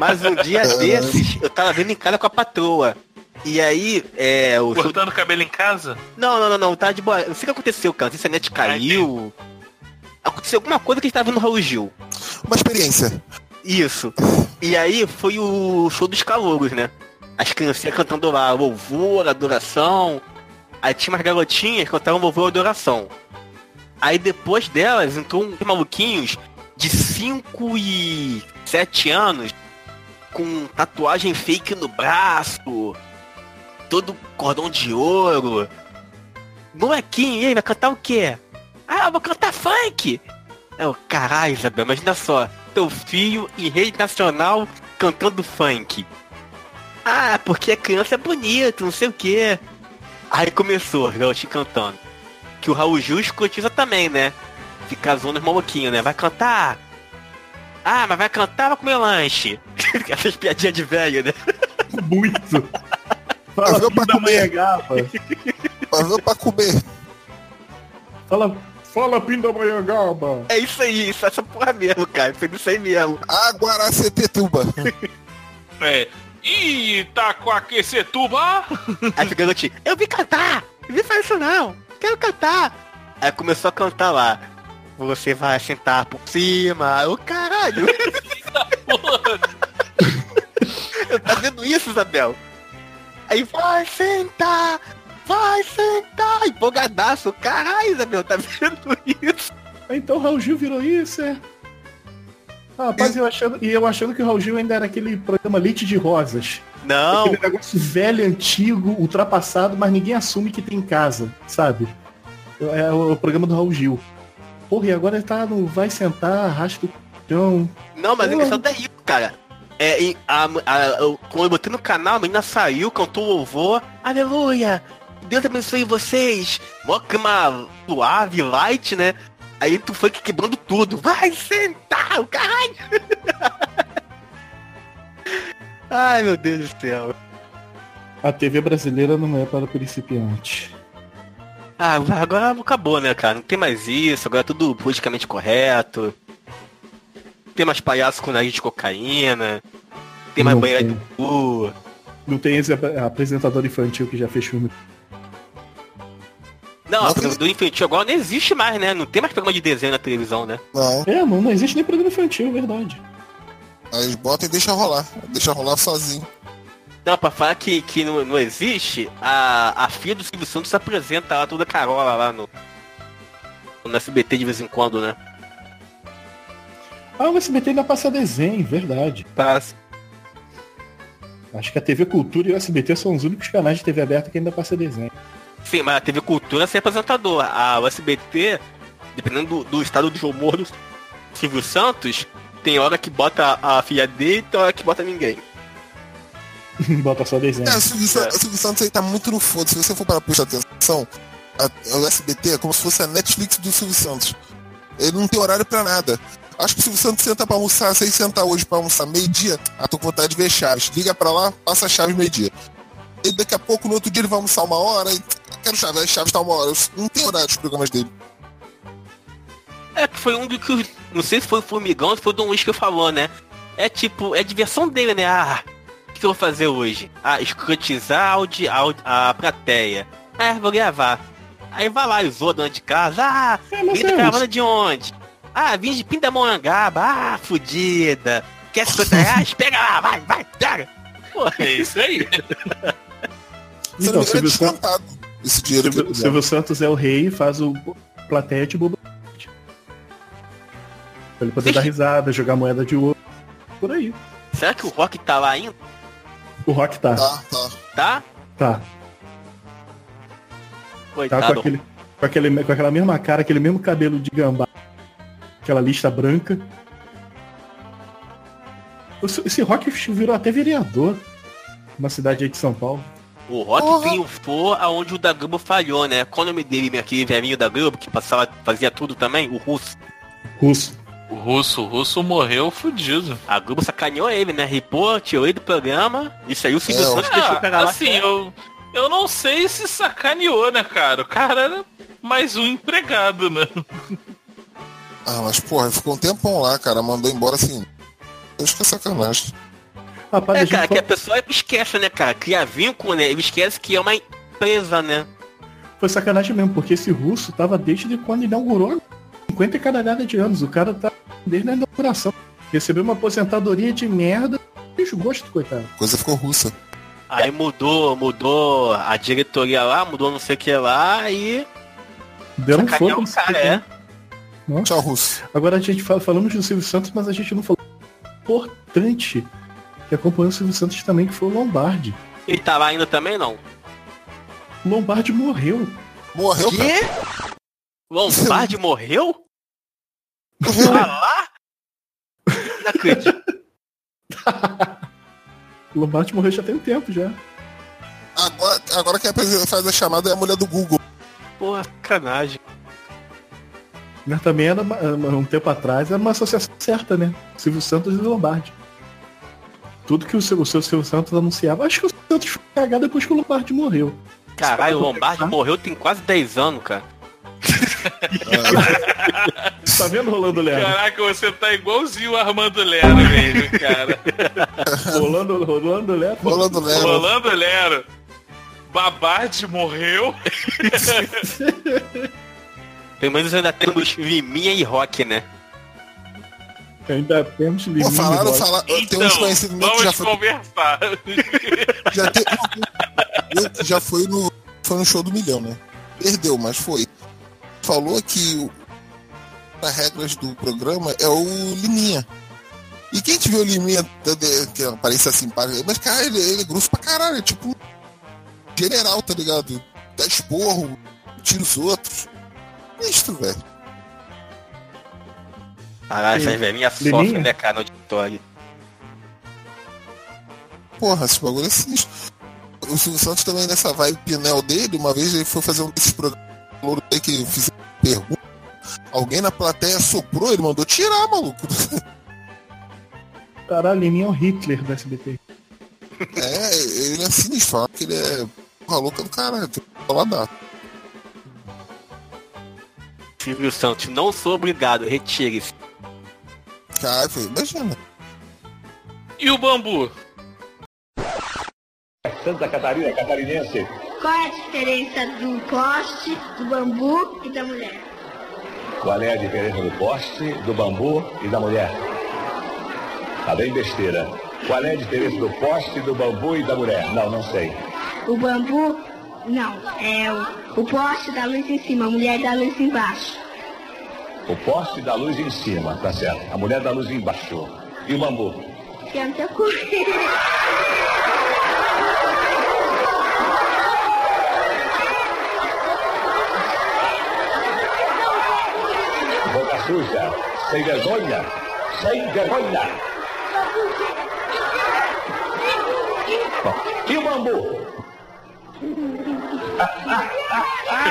Mas um dia desses, eu tava vendo em casa com a patroa. E aí, é. O show- Cortando cabelo em casa? Não, não, não, não, tá de boa. Não sei o que aconteceu, cara. Se a net caiu. Aconteceu alguma coisa que a gente tava vendo Raul Gil. Uma experiência. Isso. E aí foi o show dos calouros, né? As criancinhas cantando lá louvor, adoração. Aí tinha umas garotinhas que cantavam louvor, adoração. Aí depois delas entrou uns maluquinhos de 5 e 7 anos com tatuagem fake no braço, todo cordão de ouro. Molequinho, aí, vai cantar o quê? Ah, eu vou cantar funk! É o caralho, Isabel, imagina só, teu filho em rede nacional cantando funk. Ah, porque a criança é bonita, não sei o quê. Aí começou, garotinho cantando. Que o Raul Gil escrotiza também, né? Fica zoando os maluquinhos, né? Vai cantar. Ah, mas vai cantar, vai comer lanche. Essas piadinhas de velho, né? Muito. Fala Fala pra comer. Gapa. Fazendo pra comer. Fala, fala Pindamonhangaba. É isso aí, isso, essa porra mesmo, cara. Foi isso aí mesmo. Aguaracetetuba. É. Itacoaquecetuba! Aí fica garotinho, eu vim cantar! Vim fazer isso não! Quero cantar! Aí começou a cantar lá. Você vai sentar por cima. Ô caralho! eu tá vendo isso, Isabel? Aí vai sentar! Vai sentar! Empolgadaço! Caralho, Isabel, tá vendo isso? Então o Raul Gil virou isso, é? Ah, rapaz, eu achando, e eu achando que o Raul Gil ainda era aquele programa Leite de Rosas. Não! Aquele negócio velho, antigo, ultrapassado, mas ninguém assume que tem em casa, sabe? É o, programa do Raul Gil. Porra, e agora ele tá no Vai Sentar, arrasta o chão. Não, mas a questão é isso, cara. É, a, a, eu- quando eu botei no canal, a menina saiu, cantou louvor. Aleluia! Deus abençoe vocês! Mó clima suave, light, né? Aí tu foi que quebrando tudo. Vai sentar, o caralho! Ai, meu Deus do céu. A TV brasileira não é para principiante. Ah, agora acabou, né, cara? Não tem mais isso, agora é tudo politicamente correto. Tem mais palhaço com nariz de cocaína. Tem mais Não banheira tem. de cu. Não tem esse ap- apresentador infantil que já fez filme. Não, a programa do infantil agora não existe mais, né? Não tem mais programa de desenho na televisão, né? Não. É, não, não existe nem programa infantil, é verdade. Aí eles botam e deixa rolar. Deixa rolar sozinho. Não, pra falar que, que não, não existe, a, a filha do Silvio Santos se apresenta lá toda carola lá no, no SBT de vez em quando, né? Ah, o SBT ainda passa desenho, verdade. Passa. Acho que a TV Cultura e o SBT são os únicos canais de TV aberta que ainda passa desenho. Sim, mas a TV Cultura é sem apresentador. A o SBT, dependendo do, do estado do humor do Silvio Santos, tem hora que bota a filha dele e tem hora que bota ninguém. Bota só desenho. É, o Silvio, o Silvio Santos aí tá muito no foda. Se você for para prestar atenção, a- o SBT é como se fosse a Netflix do Silvio Santos. Ele não tem horário pra nada. Acho que o Silvio Santos senta pra almoçar, se ele sentar hoje pra almoçar meio-dia, ah, tô com vontade de ver Chaves. Liga pra lá, passa a Chaves meio-dia. E daqui a pouco, no outro dia, ele vai almoçar uma hora e quero Chaves, Chaves tá uma hora. Não tem horário dos programas dele. É que foi um do que. Não sei se foi o Formigão, se foi o Dom Luiz que falou, né? É tipo, é diversão dele, né? Ah, o que eu vou fazer hoje? Ah, escrotizar a, audi, a, audi- a plateia. É, vou gravar. Aí vai lá e zoa dona de casa. Ah, mas vim da é caravana isso. de onde? Ah, vim de Pindamonhangaba. Ah, fudida. Quer 50 reais? Pega lá, vai, vai, pega. Pô, É isso aí. Se Então, não é Silvio Santos, descontado esse dinheiro Silvio, que Silvio Santos é o rei e faz o plateia de bobo. Pra ele poder dar risada, jogar moeda de ouro. Por aí. será que o Rock tá lá ainda? O Rock tá. Tá, tá. Tá? Tá. Tá Coitado. com, aquele, com, aquele, com aquela mesma cara, aquele mesmo cabelo de gambá. Aquela lista branca. Esse esse Rock virou até vereador na cidade aí de São Paulo. O Rock triunfou aonde o da Globo falhou, né? Qual o nome dele, aquele velhinho da Globo, que passava, fazia tudo também? O Russo. Russo. O russo, o russo morreu fudido. A Globo sacaneou ele, né? Ripou, tirou ele do programa. Isso aí o Silvio Santos deixou Ah, pegar lá. assim, eu, eu não sei se sacaneou, né, cara? O cara era mais um empregado, né? Ah, mas porra, ficou um tempão lá, cara. Mandou embora assim. Eu acho que é sacanagem. Rapaz, É, cara, que a pessoa esquece, né, cara? Cria vínculo, né? Ele esquece que é uma empresa, né? foi sacanagem mesmo, porque esse russo tava desde quando inaugurou 50 e caralhada de anos. O cara tá desde a inauguração. Recebeu uma aposentadoria de merda. Desgosto, coitado. Coisa ficou russa. Aí mudou, mudou a diretoria lá, mudou não sei o que lá e. Deram um sacaneou foda o cara, é. Nossa. Tchau, russo. Agora a gente fala, falamos do Silvio Santos, mas a gente não falou importante que acompanhou o Silvio Santos também, que foi o Lombardi. Ele tá lá ainda também, não? O Lombardi morreu. Morreu, Quê? Lombardi morreu? Ah lá? Não acredito. Lombardi morreu já tem um tempo já. Agora, agora quem faz a chamada é a mulher do Google. Porra, sacanagem. Mas também era um tempo atrás, era uma associação certa, né? Silvio Santos e Lombardi. Tudo que o seu, o seu Silvio Santos anunciava. Acho que o Santos foi cagado depois que o Lombardi morreu. Caralho, o Lombardi morreu tem quase 10 anos, cara. Tá vendo, Rolando Lero? Caraca, você tá igualzinho o Armando Lero mesmo, cara. Rolando, Rolando Lero. Rolando Lero. Rolando Lero. Babardi morreu. Pelo menos ainda temos Liminha e Rock, né? Ainda temos limite. falaram, falaram. tem uns Então, conhecidos meus que já foi, conversar. já, já foi no, foi no show do milhão, né? Perdeu, mas foi. Falou que o, as regras do programa é o Liminha. E quem te viu o Liminha, que aparência simpática, mas cara, ele, ele é grosso pra caralho, é tipo um general, tá ligado? Dá esporro, tira os outros. Isto, velho. Caralho, essas velhinhas sofrem, né, cara, no auditório. Porra, esse bagulho é sinistro. O Silvio Santos também nessa vibe Pinel dele, uma vez ele foi fazer um desses programas que fizeram pergunta. Alguém na plateia soprou, ele mandou tirar, maluco. Caralho, Liminha é o Hitler do SBT. É, ele é sinistro, fala que ele é porra louca do caralho, tem que falar data. Silvio Santos, não sou obrigado, retire-se. Cara, foi- imagina. E o bambu? Santa Catarina, catarinense. Qual é a diferença do poste, do bambu e da mulher? Qual é a diferença do poste, do bambu e da mulher? Tá bem besteira. Qual é a diferença do poste, do bambu e da mulher? Não, não sei. O bambu, não, é o, o poste da luz em cima, a mulher da luz embaixo. O poste da luz em cima, tá certo. A mulher da luz embaixo. E o bambu? Que é coisa. Boca suja. Sem vergonha. Sem vergonha. E o bambu?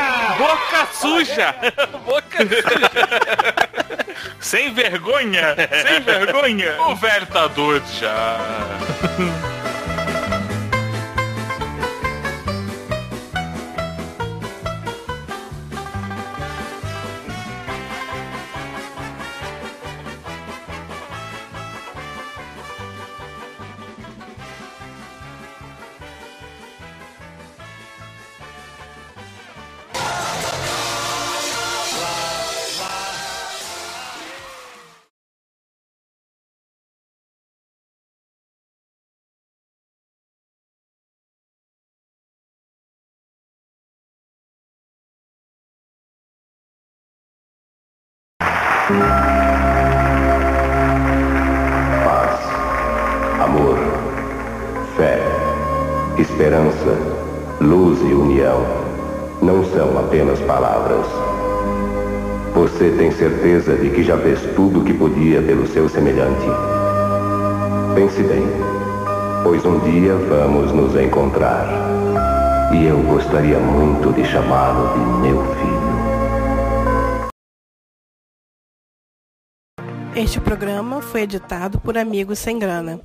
Boca suja! Boca suja! Sem vergonha! Sem vergonha! O velho tá doido já. Paz, amor, fé, esperança, luz e união não são apenas palavras. Você tem certeza de que já fez tudo o que podia pelo seu semelhante? Pense bem. pois um dia vamos nos encontrar. E eu gostaria muito de chamá-lo de meu filho. Este programa foi editado por Amigos Sem Grana.